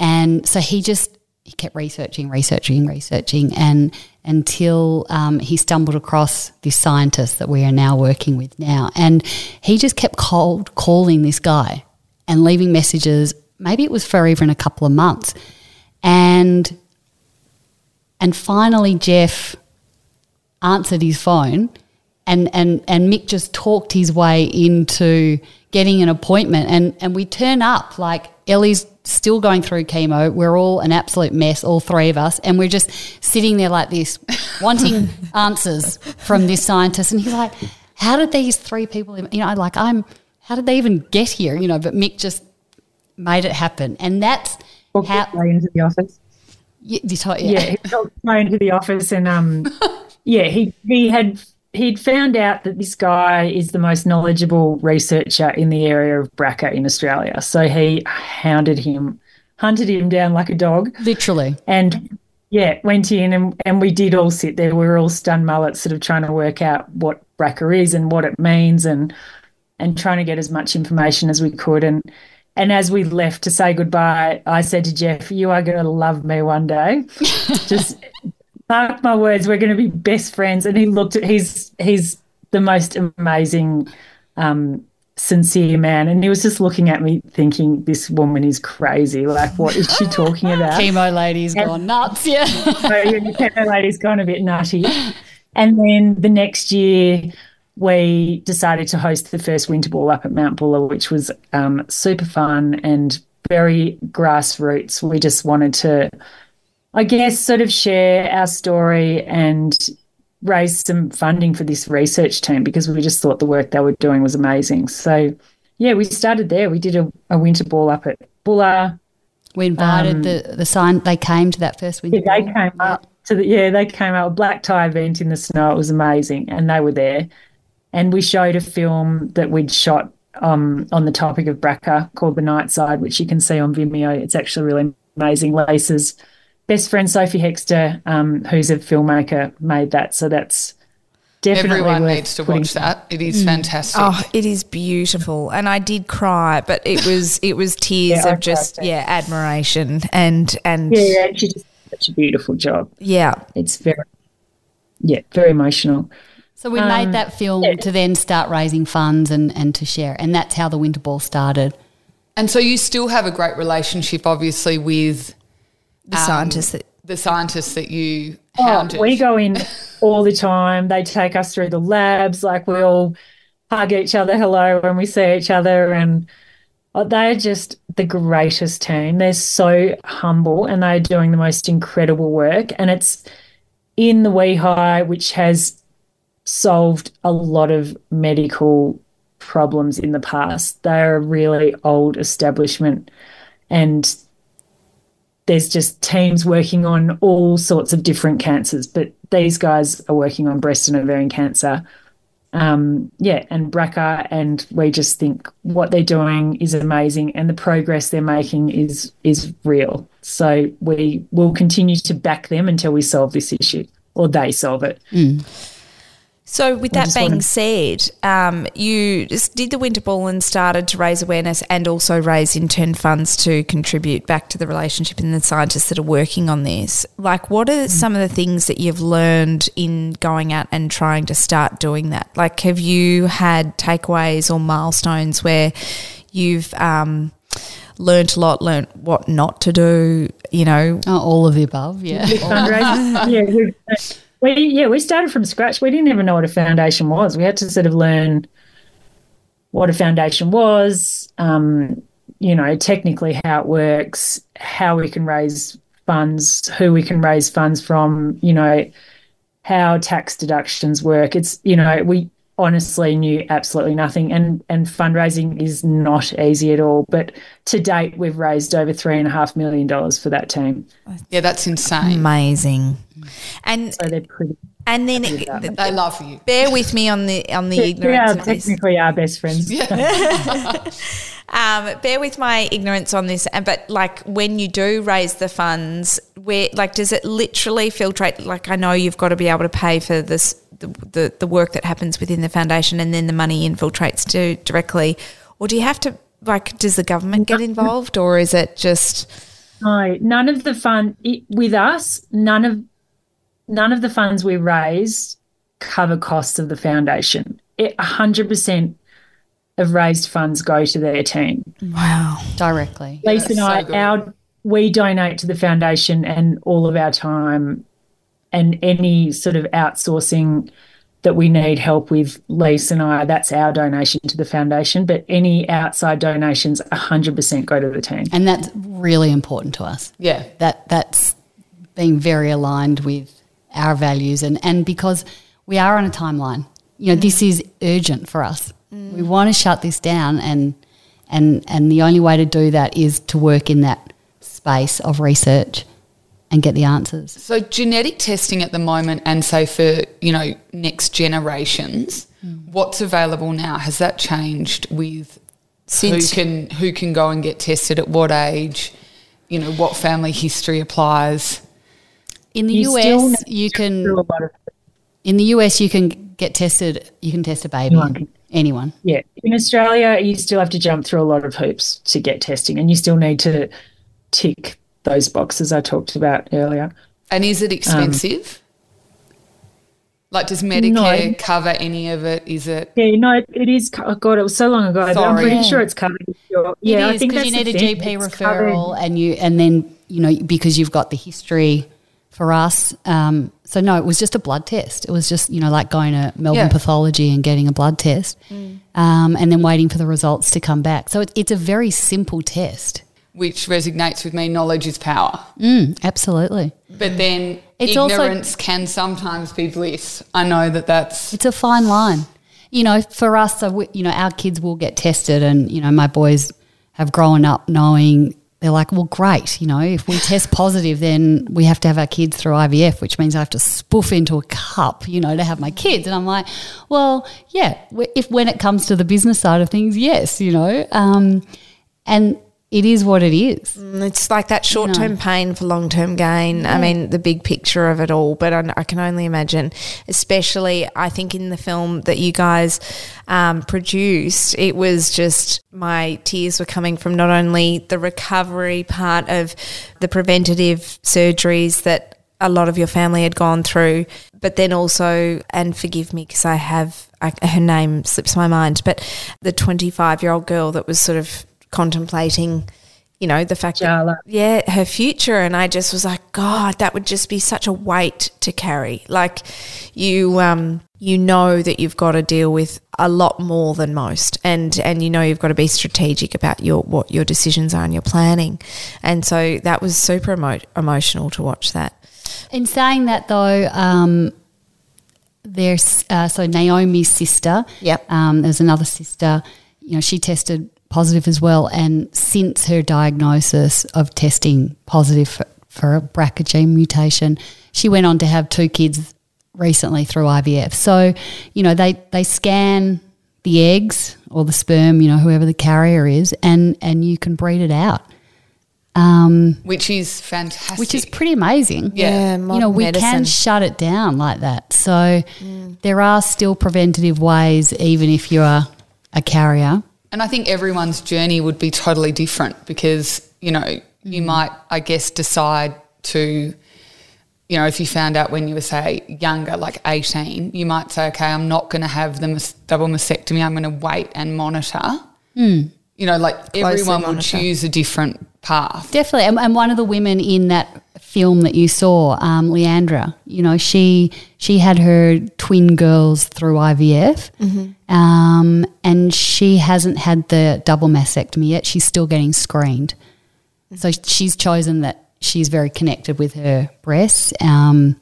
and so he just he kept researching, researching, researching, and until um, he stumbled across this scientist that we are now working with now, and he just kept cold calling this guy and leaving messages. Maybe it was for even a couple of months, and and finally Jeff answered his phone, and and and Mick just talked his way into getting an appointment, and and we turn up like Ellie's still going through chemo. We're all an absolute mess, all three of us, and we're just sitting there like this, wanting answers from this scientist. And he's like, "How did these three people, you know, like I'm, how did they even get here? You know?" But Mick just made it happen, and that's Or how. way into the office. You, you told- Yeah, he got way into the office and um, yeah, he he had he'd found out that this guy is the most knowledgeable researcher in the area of BRCA in Australia. So he hounded him, hunted him down like a dog. literally. And yeah, went in and, and we did all sit there. We were all stunned mullets, sort of trying to work out what BRCA is and what it means and and trying to get as much information as we could. And and as we left to say goodbye, I said to Jeff, You are gonna love me one day. Just mark my words, we're gonna be best friends. And he looked at he's he's the most amazing um sincere man. And he was just looking at me thinking, this woman is crazy. Like, what is she talking about? Chemo lady's gone nuts. Yeah. so yeah, chemo lady's gone a bit nutty. And then the next year, we decided to host the first winter ball up at Mount Buller, which was um, super fun and very grassroots. We just wanted to, I guess, sort of share our story and raise some funding for this research team because we just thought the work they were doing was amazing. So, yeah, we started there. We did a, a winter ball up at Buller. We invited the the sign. They came to that first winter. Yeah, they ball. came up to the yeah, they came out a black tie event in the snow. It was amazing, and they were there. And we showed a film that we'd shot um, on the topic of BRCA called The Night Side, which you can see on Vimeo. It's actually really amazing. Lisa's best friend Sophie Hexter, um, who's a filmmaker, made that. So that's definitely Everyone worth needs to putting- watch that. It is fantastic. Oh, it is beautiful, and I did cry, but it was it was tears Yeah, of just yeah admiration and and Yeah, yeah, she did such a beautiful job. yeah. It's very, yeah, very emotional. So we Um, made that film to then start raising funds and, and to share. And that's how the Winter Ball started. And so you still have a great relationship, obviously, with The um, scientists that the scientists that you Oh, we go in all the time. They take us through the labs. Like we all hug each other hello when we see each other. And oh, they're just the greatest team. They're so humble and they're doing the most incredible work. And it's in the WEHI, which has solved a lot of medical problems in the past. They're a really old establishment and there's just teams working on all sorts of different cancers, but these guys are working on breast and ovarian cancer. Um, yeah, and BRCA, and we just think what they're doing is amazing, and the progress they're making is is real. So we will continue to back them until we solve this issue, or they solve it. So, with that being wanna- said, um, you just did the Winter Ball and started to raise awareness and also raise in turn funds to contribute back to the relationship and the scientists that are working on this. Like, what are some of the things that you've learned in going out and trying to start doing that? Like, have you had takeaways or milestones where you've um, learned a lot, learned what not to do? You know, Oh, all of the above, yeah. fundraising. yeah, we, yeah we started from scratch. We didn't even know what a foundation was. We had to sort of learn what a foundation was. Um, you know, technically how it works, how we can raise funds, who we can raise funds from. You know, how tax deductions work. It's you know we honestly knew absolutely nothing and and fundraising is not easy at all but to date we've raised over three and a half million dollars for that team yeah, that's insane. amazing. And so they're pretty and then They love you. bear with me on the on the We are ignorance of this. technically our best friends. Um, bear with my ignorance on this, and but like when you do raise the funds, where like does it literally filtrate? Like I know you've got to be able to pay for this the, the the work that happens within the foundation, and then the money infiltrates to directly, or do you have to like? Does the government get involved, or is it just? No, none of the fund it, with us. None of none of the funds we raise cover costs of the foundation. A hundred percent of raised funds go to their team. Wow. Directly. Lisa and so I, good. our we donate to the foundation and all of our time and any sort of outsourcing that we need help with Lisa and I, that's our donation to the foundation. But any outside donations, 100% go to the team. And that's really important to us. Yeah. That that's being very aligned with our values and, and because we are on a timeline. You know, mm. this is urgent for us. Mm. We want to shut this down and and and the only way to do that is to work in that space of research and get the answers. So genetic testing at the moment, and say for you know next generations, hmm. what's available now? Has that changed with Since who can who can go and get tested at what age? You know what family history applies. In the You US, you can do a lot of in the US you can get tested. You can test a baby. Anyone can. Anyone. Yeah. In Australia, you still have to jump through a lot of hoops to get testing, and you still need to tick those boxes I talked about earlier. And is it expensive? Like, does Medicare cover any of it? Is it? Yeah, no, it is. Oh God, it was so long ago. But I'm pretty Yeah. sure it's covered. if you're- Yeah, it I think because you need the a thing. GP It's covered. referral, and you and then you know because you've got the history for us. Um, so no, it was just a blood test. It was just you know like going to Melbourne Yeah. Pathology and getting a blood test, um, and then waiting for the results to come back. So it, it's a very simple test. Which resonates with me. Knowledge is power. Mm, absolutely, But then It's also- ignorance can sometimes be bliss. I know that that's it's a fine line. You know, for us, you know, our kids will get tested, and you know, my boys have grown up knowing they're like, well, great. You know, if we test positive, then we have to have our kids through IVF, which means I have to spoof into a cup, you know, to have my kids. And I'm like, well, yeah. If when it comes to the business side of things, yes, you know, um, and it is what it is. Mm, It's like that short term pain for long term gain. I mean, the big picture of it all. But I, I can only imagine, especially I think in the film that you guys um, produced, it was just my tears were coming from not only the recovery part of the preventative surgeries that a lot of your family had gone through, but then also, and forgive me because I have I, her name slips my mind, but the 25 year old girl that was sort of contemplating, you know, the fact Jala. that yeah, her future, and I just was like, God, that would just be such a weight to carry. Like you, um, you know that you've got to deal with a lot more than most, and and you know you've got to be strategic about your what your decisions are and your planning, and so that was super emo- emotional to watch that. In saying that, though, um, there's uh, so Naomi's sister. Yep. Um, there's another sister. You know, she tested positive as well, and since her diagnosis of testing positive for, for a BRCA gene mutation, she went on to have two kids recently through IVF. So, you know, they they scan the eggs or the sperm, you know, whoever the carrier is, and and you can breed it out, Um, which is fantastic. which is pretty amazing Yeah. you know, we medicine. can shut it down like that. So there are still preventative ways, even if you are a carrier. And I think everyone's journey would be totally different because, you know, you mm. might, I guess, decide to, you know, if you found out when you were, say, younger, like 18, you might say, okay, I'm not going to have the mas- double mastectomy. I'm going to wait and monitor. Mm. You know, like everyone would choose a different path. Definitely. And, and one of the women in that film that you saw, um, Leandra, you know, she she had her twin girls through IVF, um, and she hasn't had the double mastectomy yet. She's still getting screened. So she's chosen that she's very connected with her breasts um,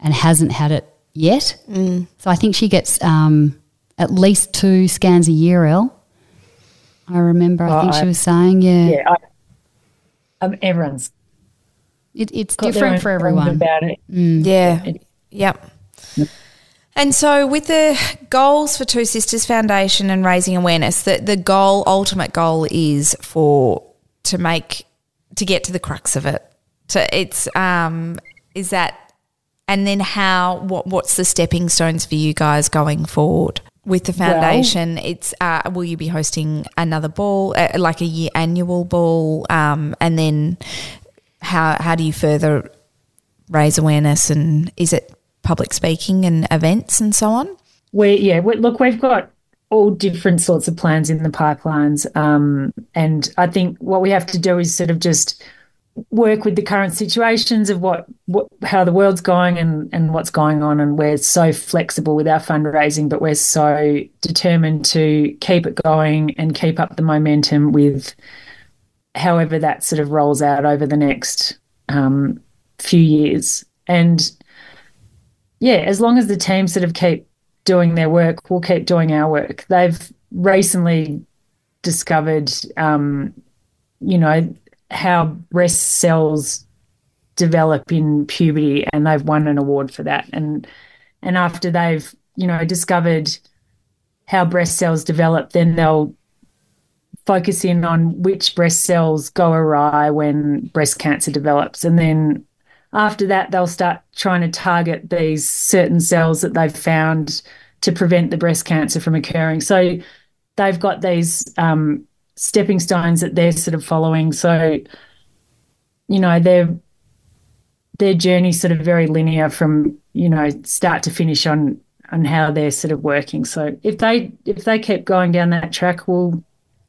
and hasn't had it yet. So I think she gets um, at least two scans a year, Elle. I remember, I Oh, think she was saying, yeah. Yeah, I, um, everyone's It, it's got their different own for everyone. about it. Yeah. It- Yep. And so, with the goals for Two Sisters Foundation and raising awareness, that the goal, ultimate goal, is for to make to get to the crux of it. To it's um is that, and then how what what's the stepping stones for you guys going forward with the foundation? it's uh, will you be hosting another ball, uh, like a year annual ball, um, and then how how do you further raise awareness and is it public speaking and events and so on? We yeah, we, look, we've got all different sorts of plans in the pipelines, um, and I think what we have to do is sort of just work with the current situations of what, what how the world's going and and what's going on, and we're so flexible with our fundraising, but we're so determined to keep it going and keep up the momentum with however that sort of rolls out over the next um, few years, and yeah, as long as the team sort of keep doing their work, we'll keep doing our work. They've recently discovered, um, you know, how breast cells develop in puberty, and they've won an award for that. And and after they've, you know, discovered how breast cells develop, then they'll focus in on which breast cells go awry when breast cancer develops, and then after that, they'll start trying to target these certain cells that they've found to prevent the breast cancer from occurring. So they've got these um, stepping stones that they're sort of following. So, you know, they're their journey sort of very linear from you know start to finish on on how they're sort of working. So if they if they keep going down that track, we'll,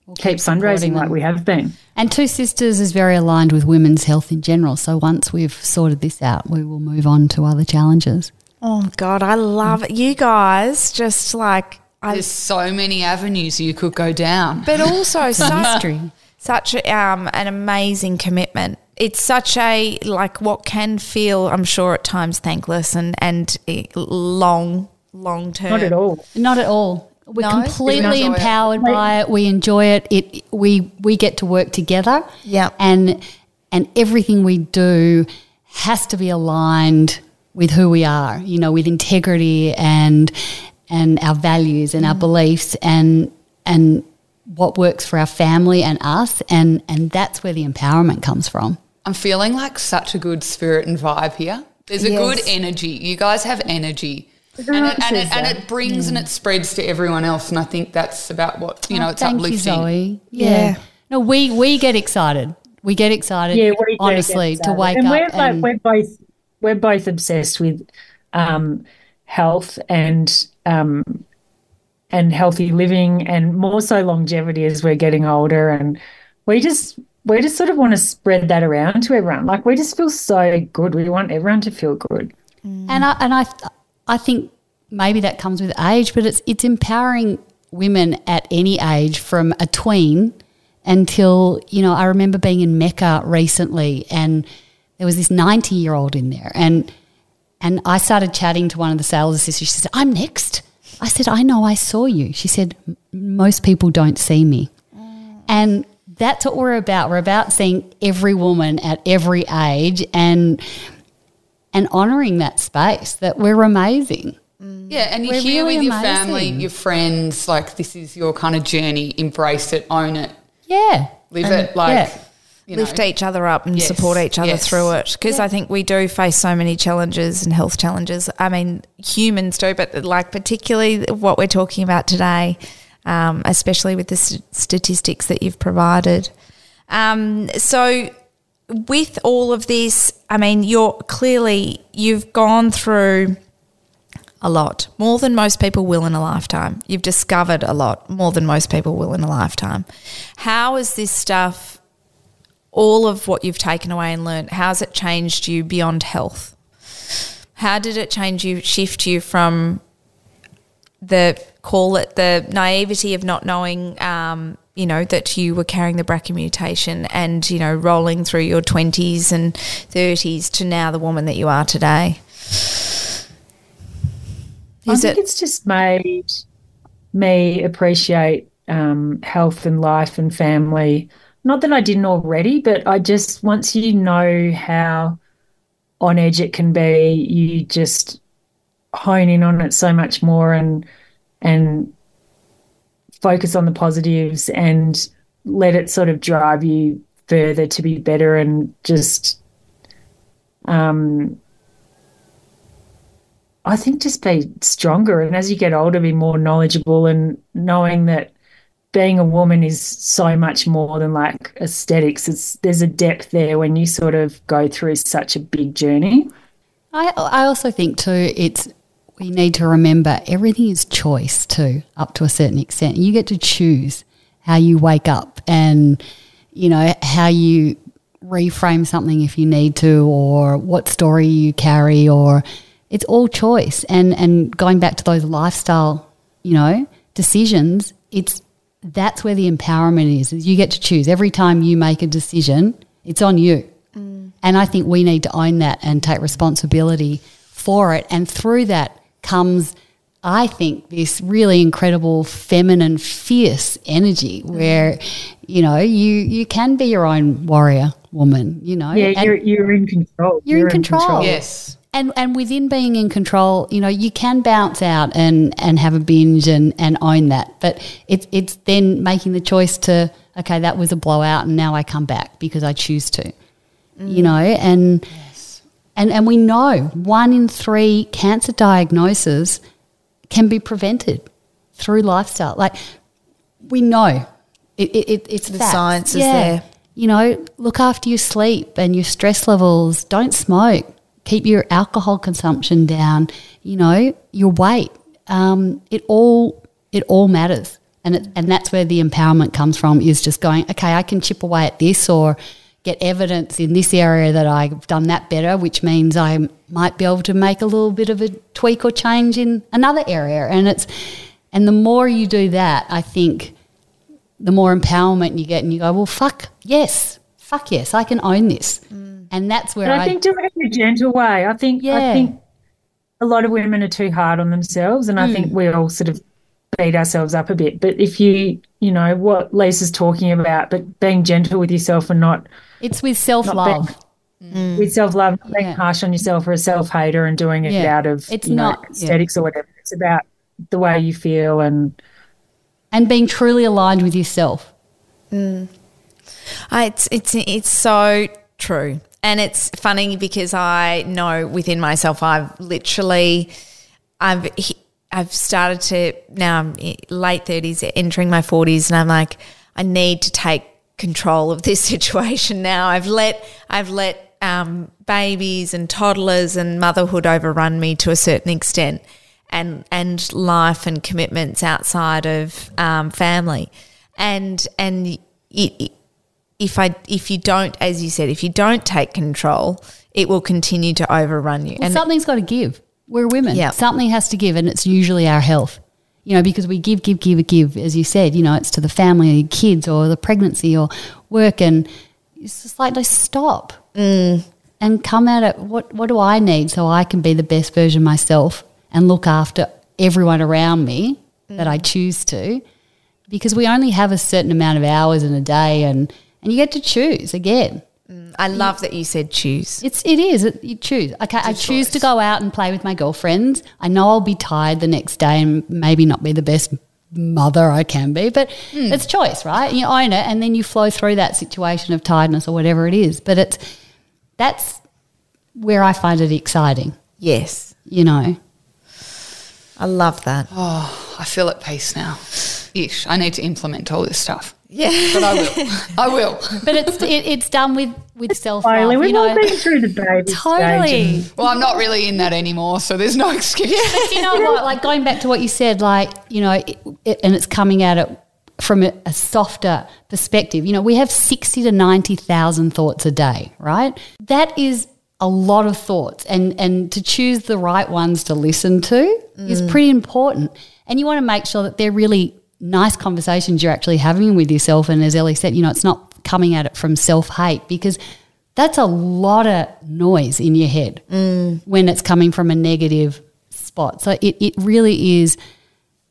we'll keep, keep fundraising like we have been. And Two Sisters is very aligned with women's health in general. So once we've sorted this out, we will move on to other challenges. Oh God, I love it. You guys just like I, There's so many avenues you could go down, but also such such um, an amazing commitment. It's such a like what can feel, I'm sure, at times thankless and and long long term. Not at all. Not at all. We're no, completely empowered it. by it. We enjoy it. It we we get to work together. Yeah. And and everything we do has to be aligned with who we are, you know, with integrity and and our values and mm. our beliefs and and what works for our family and us and and that's where the empowerment comes from. I'm feeling like such a good spirit and vibe here. There's a yes. good energy. You guys have energy. And it, and, it, and it, brings and it spreads to everyone else, and I think that's about what you know. Oh, it's thank uplifting. You, Zoe. Yeah. yeah. No, we we get excited. We get excited. Yeah, honestly, excited. to wake and up. We're, and we're both we're both obsessed with um, health and um, and healthy living, and more so longevity as we're getting older, and we just we just sort of want to spread that around to everyone. Like we just feel so good. We want everyone to feel good. Mm. And I and I I think maybe that comes with age, but it's it's empowering women at any age from a tween until you know. I remember being in Mecca recently, and there was this ninety year old in there, and and I started chatting to one of the sales assistants. She said, "I'm next." I said, "I know, I saw you." She said, "Most people don't see me," mm. and that's what we're about. We're about seeing every woman at every age and and honouring that space that we're amazing. Mm. Yeah, and you're here really with your amazing. family, your friends, like this is your kind of journey. Embrace it, own it. Yeah. Live and, it like yeah. You know. lift each other up and yes, support each other yes. through it because yeah. I think we do face so many challenges and health challenges. I mean, humans do, but like particularly what we're talking about today, um, especially with the st- statistics that you've provided. Um, so with all of this, I mean, you're clearly, you've gone through a lot, more than most people will in a lifetime. You've discovered a lot, more than most people will in a lifetime. How has this stuff, all of what you've taken away and learned, how has it changed you beyond health? How did it change you, shift you from the call it the naivety of not knowing um, you know, that you were carrying the BRCA mutation and, you know, rolling through your 20s and 30s to now the woman that you are today? Is I think it- it's just made me appreciate um, health and life and family. Not that I didn't already, but I just, once you know how on edge it can be, you just hone in on it so much more and, and focus on the positives and let it sort of drive you further to be better and just um I think just be stronger and as you get older be more knowledgeable and knowing that being a woman is so much more than like aesthetics it's there's a depth there when you sort of go through such a big journey I I also think too it's we need to remember everything is choice too, up to a certain extent. You get to choose how you wake up and, you know, how you reframe something if you need to, or what story you carry, or it's all choice. And, and going back to those lifestyle, you know, decisions, it's that's where the empowerment is, is you get to choose. Every time you make a decision, it's on you. Mm. And I think we need to own that and take responsibility for it. And through that, comes, I think, this really incredible feminine, fierce energy where, you know, you you can be your own warrior woman, you know. Yeah, you're, you're in control. You're, you're in, control. in, control. Yes. And, and within being in control, you know, you can bounce out and, and have a binge and, and own that. But it's, it's then making the choice to, okay, that was a blowout and now I come back because I choose to, mm. you know, and and, and we know one in three cancer diagnoses can be prevented through lifestyle. Like, we know it, it, it's the facts. science yeah. is there. You know, look after your sleep and your stress levels. Don't smoke. Keep your alcohol consumption down, you know, your weight. Um, it all it all matters, and it, and that's where the empowerment comes from. Is just going, okay, I can chip away at this or get evidence in this area that I've done that better, which means I might be able to make a little bit of a tweak or change in another area. And it's and the more you do that, I think the more empowerment you get, and you go, well, fuck yes, fuck yes, I can own this. Mm. And that's where I, I, think do it in a gentle way. I think yeah. I think a lot of women are too hard on themselves, and mm. I think mm. we all sort of beat ourselves up a bit. But if you, you know, what Lisa's talking about, but being gentle with yourself and not. It's with self love. Mm. With self love, not being harsh on yourself or a self hater and doing it yeah. out of it's not know, aesthetics yeah. or whatever. It's about the way you feel and and being truly aligned with yourself. Mm. Uh, it's it's it's so true, and it's funny because I know within myself I've literally I've I've started to now I'm late thirties, entering my forties, and I'm like I need to take control of this situation now. I've let I've let um, babies and toddlers and motherhood overrun me to a certain extent, and and life and commitments outside of um, family, and and it, it, if I if you don't, as you said, if you don't take control, it will continue to overrun you. Well, and something's got to give. We're women. Yeah. Something has to give, and it's usually our health. You know, because we give, give, give, give, as you said, you know, it's to the family, kids, or the pregnancy, or work, and it's just like, let's stop mm. and come at it. What What do I need so I can be the best version myself and look after everyone around me mm. that I choose to? Because we only have a certain amount of hours in a day, and and you get to choose again. Mm, I love that you said choose. It's it is it, you choose. Okay, I choose choice. to go out and play with my girlfriends. I know I'll be tired the next day and maybe not be the best mother I can be, but mm. it's choice, right? You own it, and then you flow through that situation of tiredness or whatever it is. But it's that's where I find it exciting. Yes, you know. I love that. Oh, I feel at peace now. Ish. I need to implement all this stuff. Yeah, but I will. I will. But it's it, it's done with with self love. We've all been through the baby totally. Stage well, I'm not really in that anymore, so there's no excuse. But you know what? Like going back to what you said, like you know, it, it, and it's coming at it from a, a softer perspective. You know, we have sixty to ninety thousand thoughts a day, right? That is a lot of thoughts, and and to choose the right ones to listen to mm. is pretty important. And you want to make sure that they're really nice conversations you're actually having with yourself. And as Ellie said, you know, it's not coming at it from self hate because that's a lot of noise in your head mm. when it's coming from a negative spot. So it, it really is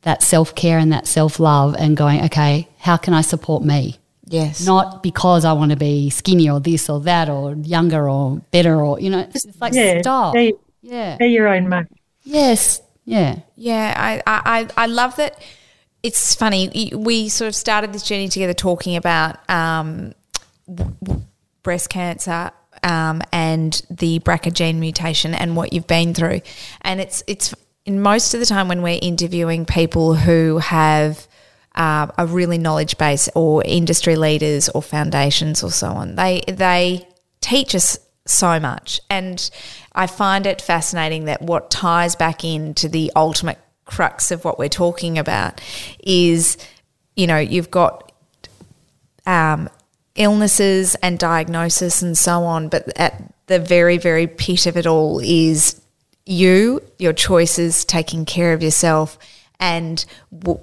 that self care and that self love and going, okay, how can I support me? Yes. Not because I want to be skinny or this or that or younger or better or, you know, it's, it's like yeah, stop. Be, yeah. Be your own mate. Yes. Yeah. Yeah. I, I, I love that it's funny. We sort of started this journey together talking about um, breast cancer um, and the BRCA gene mutation and what you've been through. And it's it's in most of the time when we're interviewing people who have uh, a really knowledge base or industry leaders or foundations or so on. They they teach us so much, and I find it fascinating that what ties back into the ultimate crux of what we're talking about is, you know, you've got um, illnesses and diagnosis and so on, but at the very, very pit of it all is you, your choices, taking care of yourself, and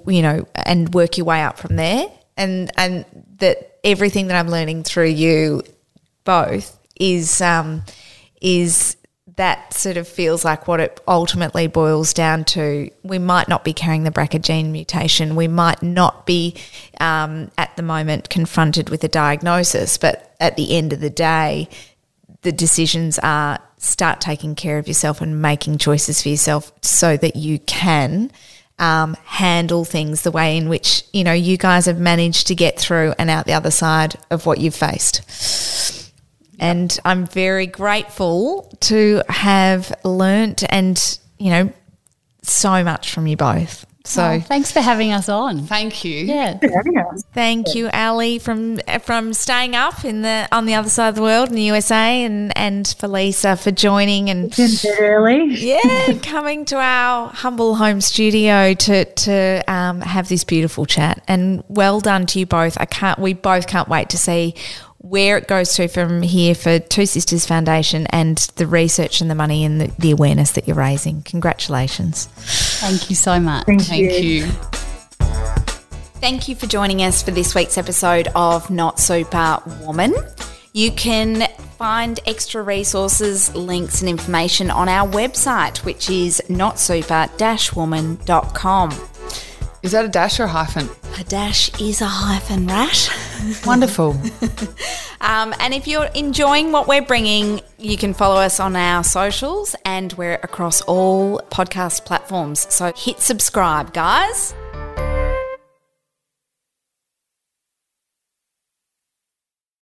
you know, and work your way up from there. And and that everything that I'm learning through you both is um, is that sort of feels like what it ultimately boils down to. We might not be carrying the BRCA gene mutation. We might not be um, at the moment confronted with a diagnosis, but at the end of the day, the decisions are start taking care of yourself and making choices for yourself so that you can um, handle things the way in which you know you guys have managed to get through and out the other side of what you've faced. And I'm very grateful to have learnt and, you know, so much from you both. So Oh, thanks for having us on. thank you. Yeah. Thank you, Ellie, from from staying up in the on the other side of the world in the USA, and and for Lisa for joining and Been a bit early. yeah, coming to our humble home studio to to um, have this beautiful chat. And well done to you both. I can't. We both can't wait to see where it goes to from here for Two Sisters Foundation and the research and the money and the, the awareness that you're raising. Congratulations. Thank you so much. Thank, Thank you. Thank you for joining us for this week's episode of Not Super Woman. You can find extra resources, links, and information on our website, which is notsuper-woman.com. Is that a dash or a hyphen? A dash is a hyphen, Rash. Wonderful. Um, and if you're enjoying what we're bringing, you can follow us on our socials and we're across all podcast platforms. So hit subscribe, guys.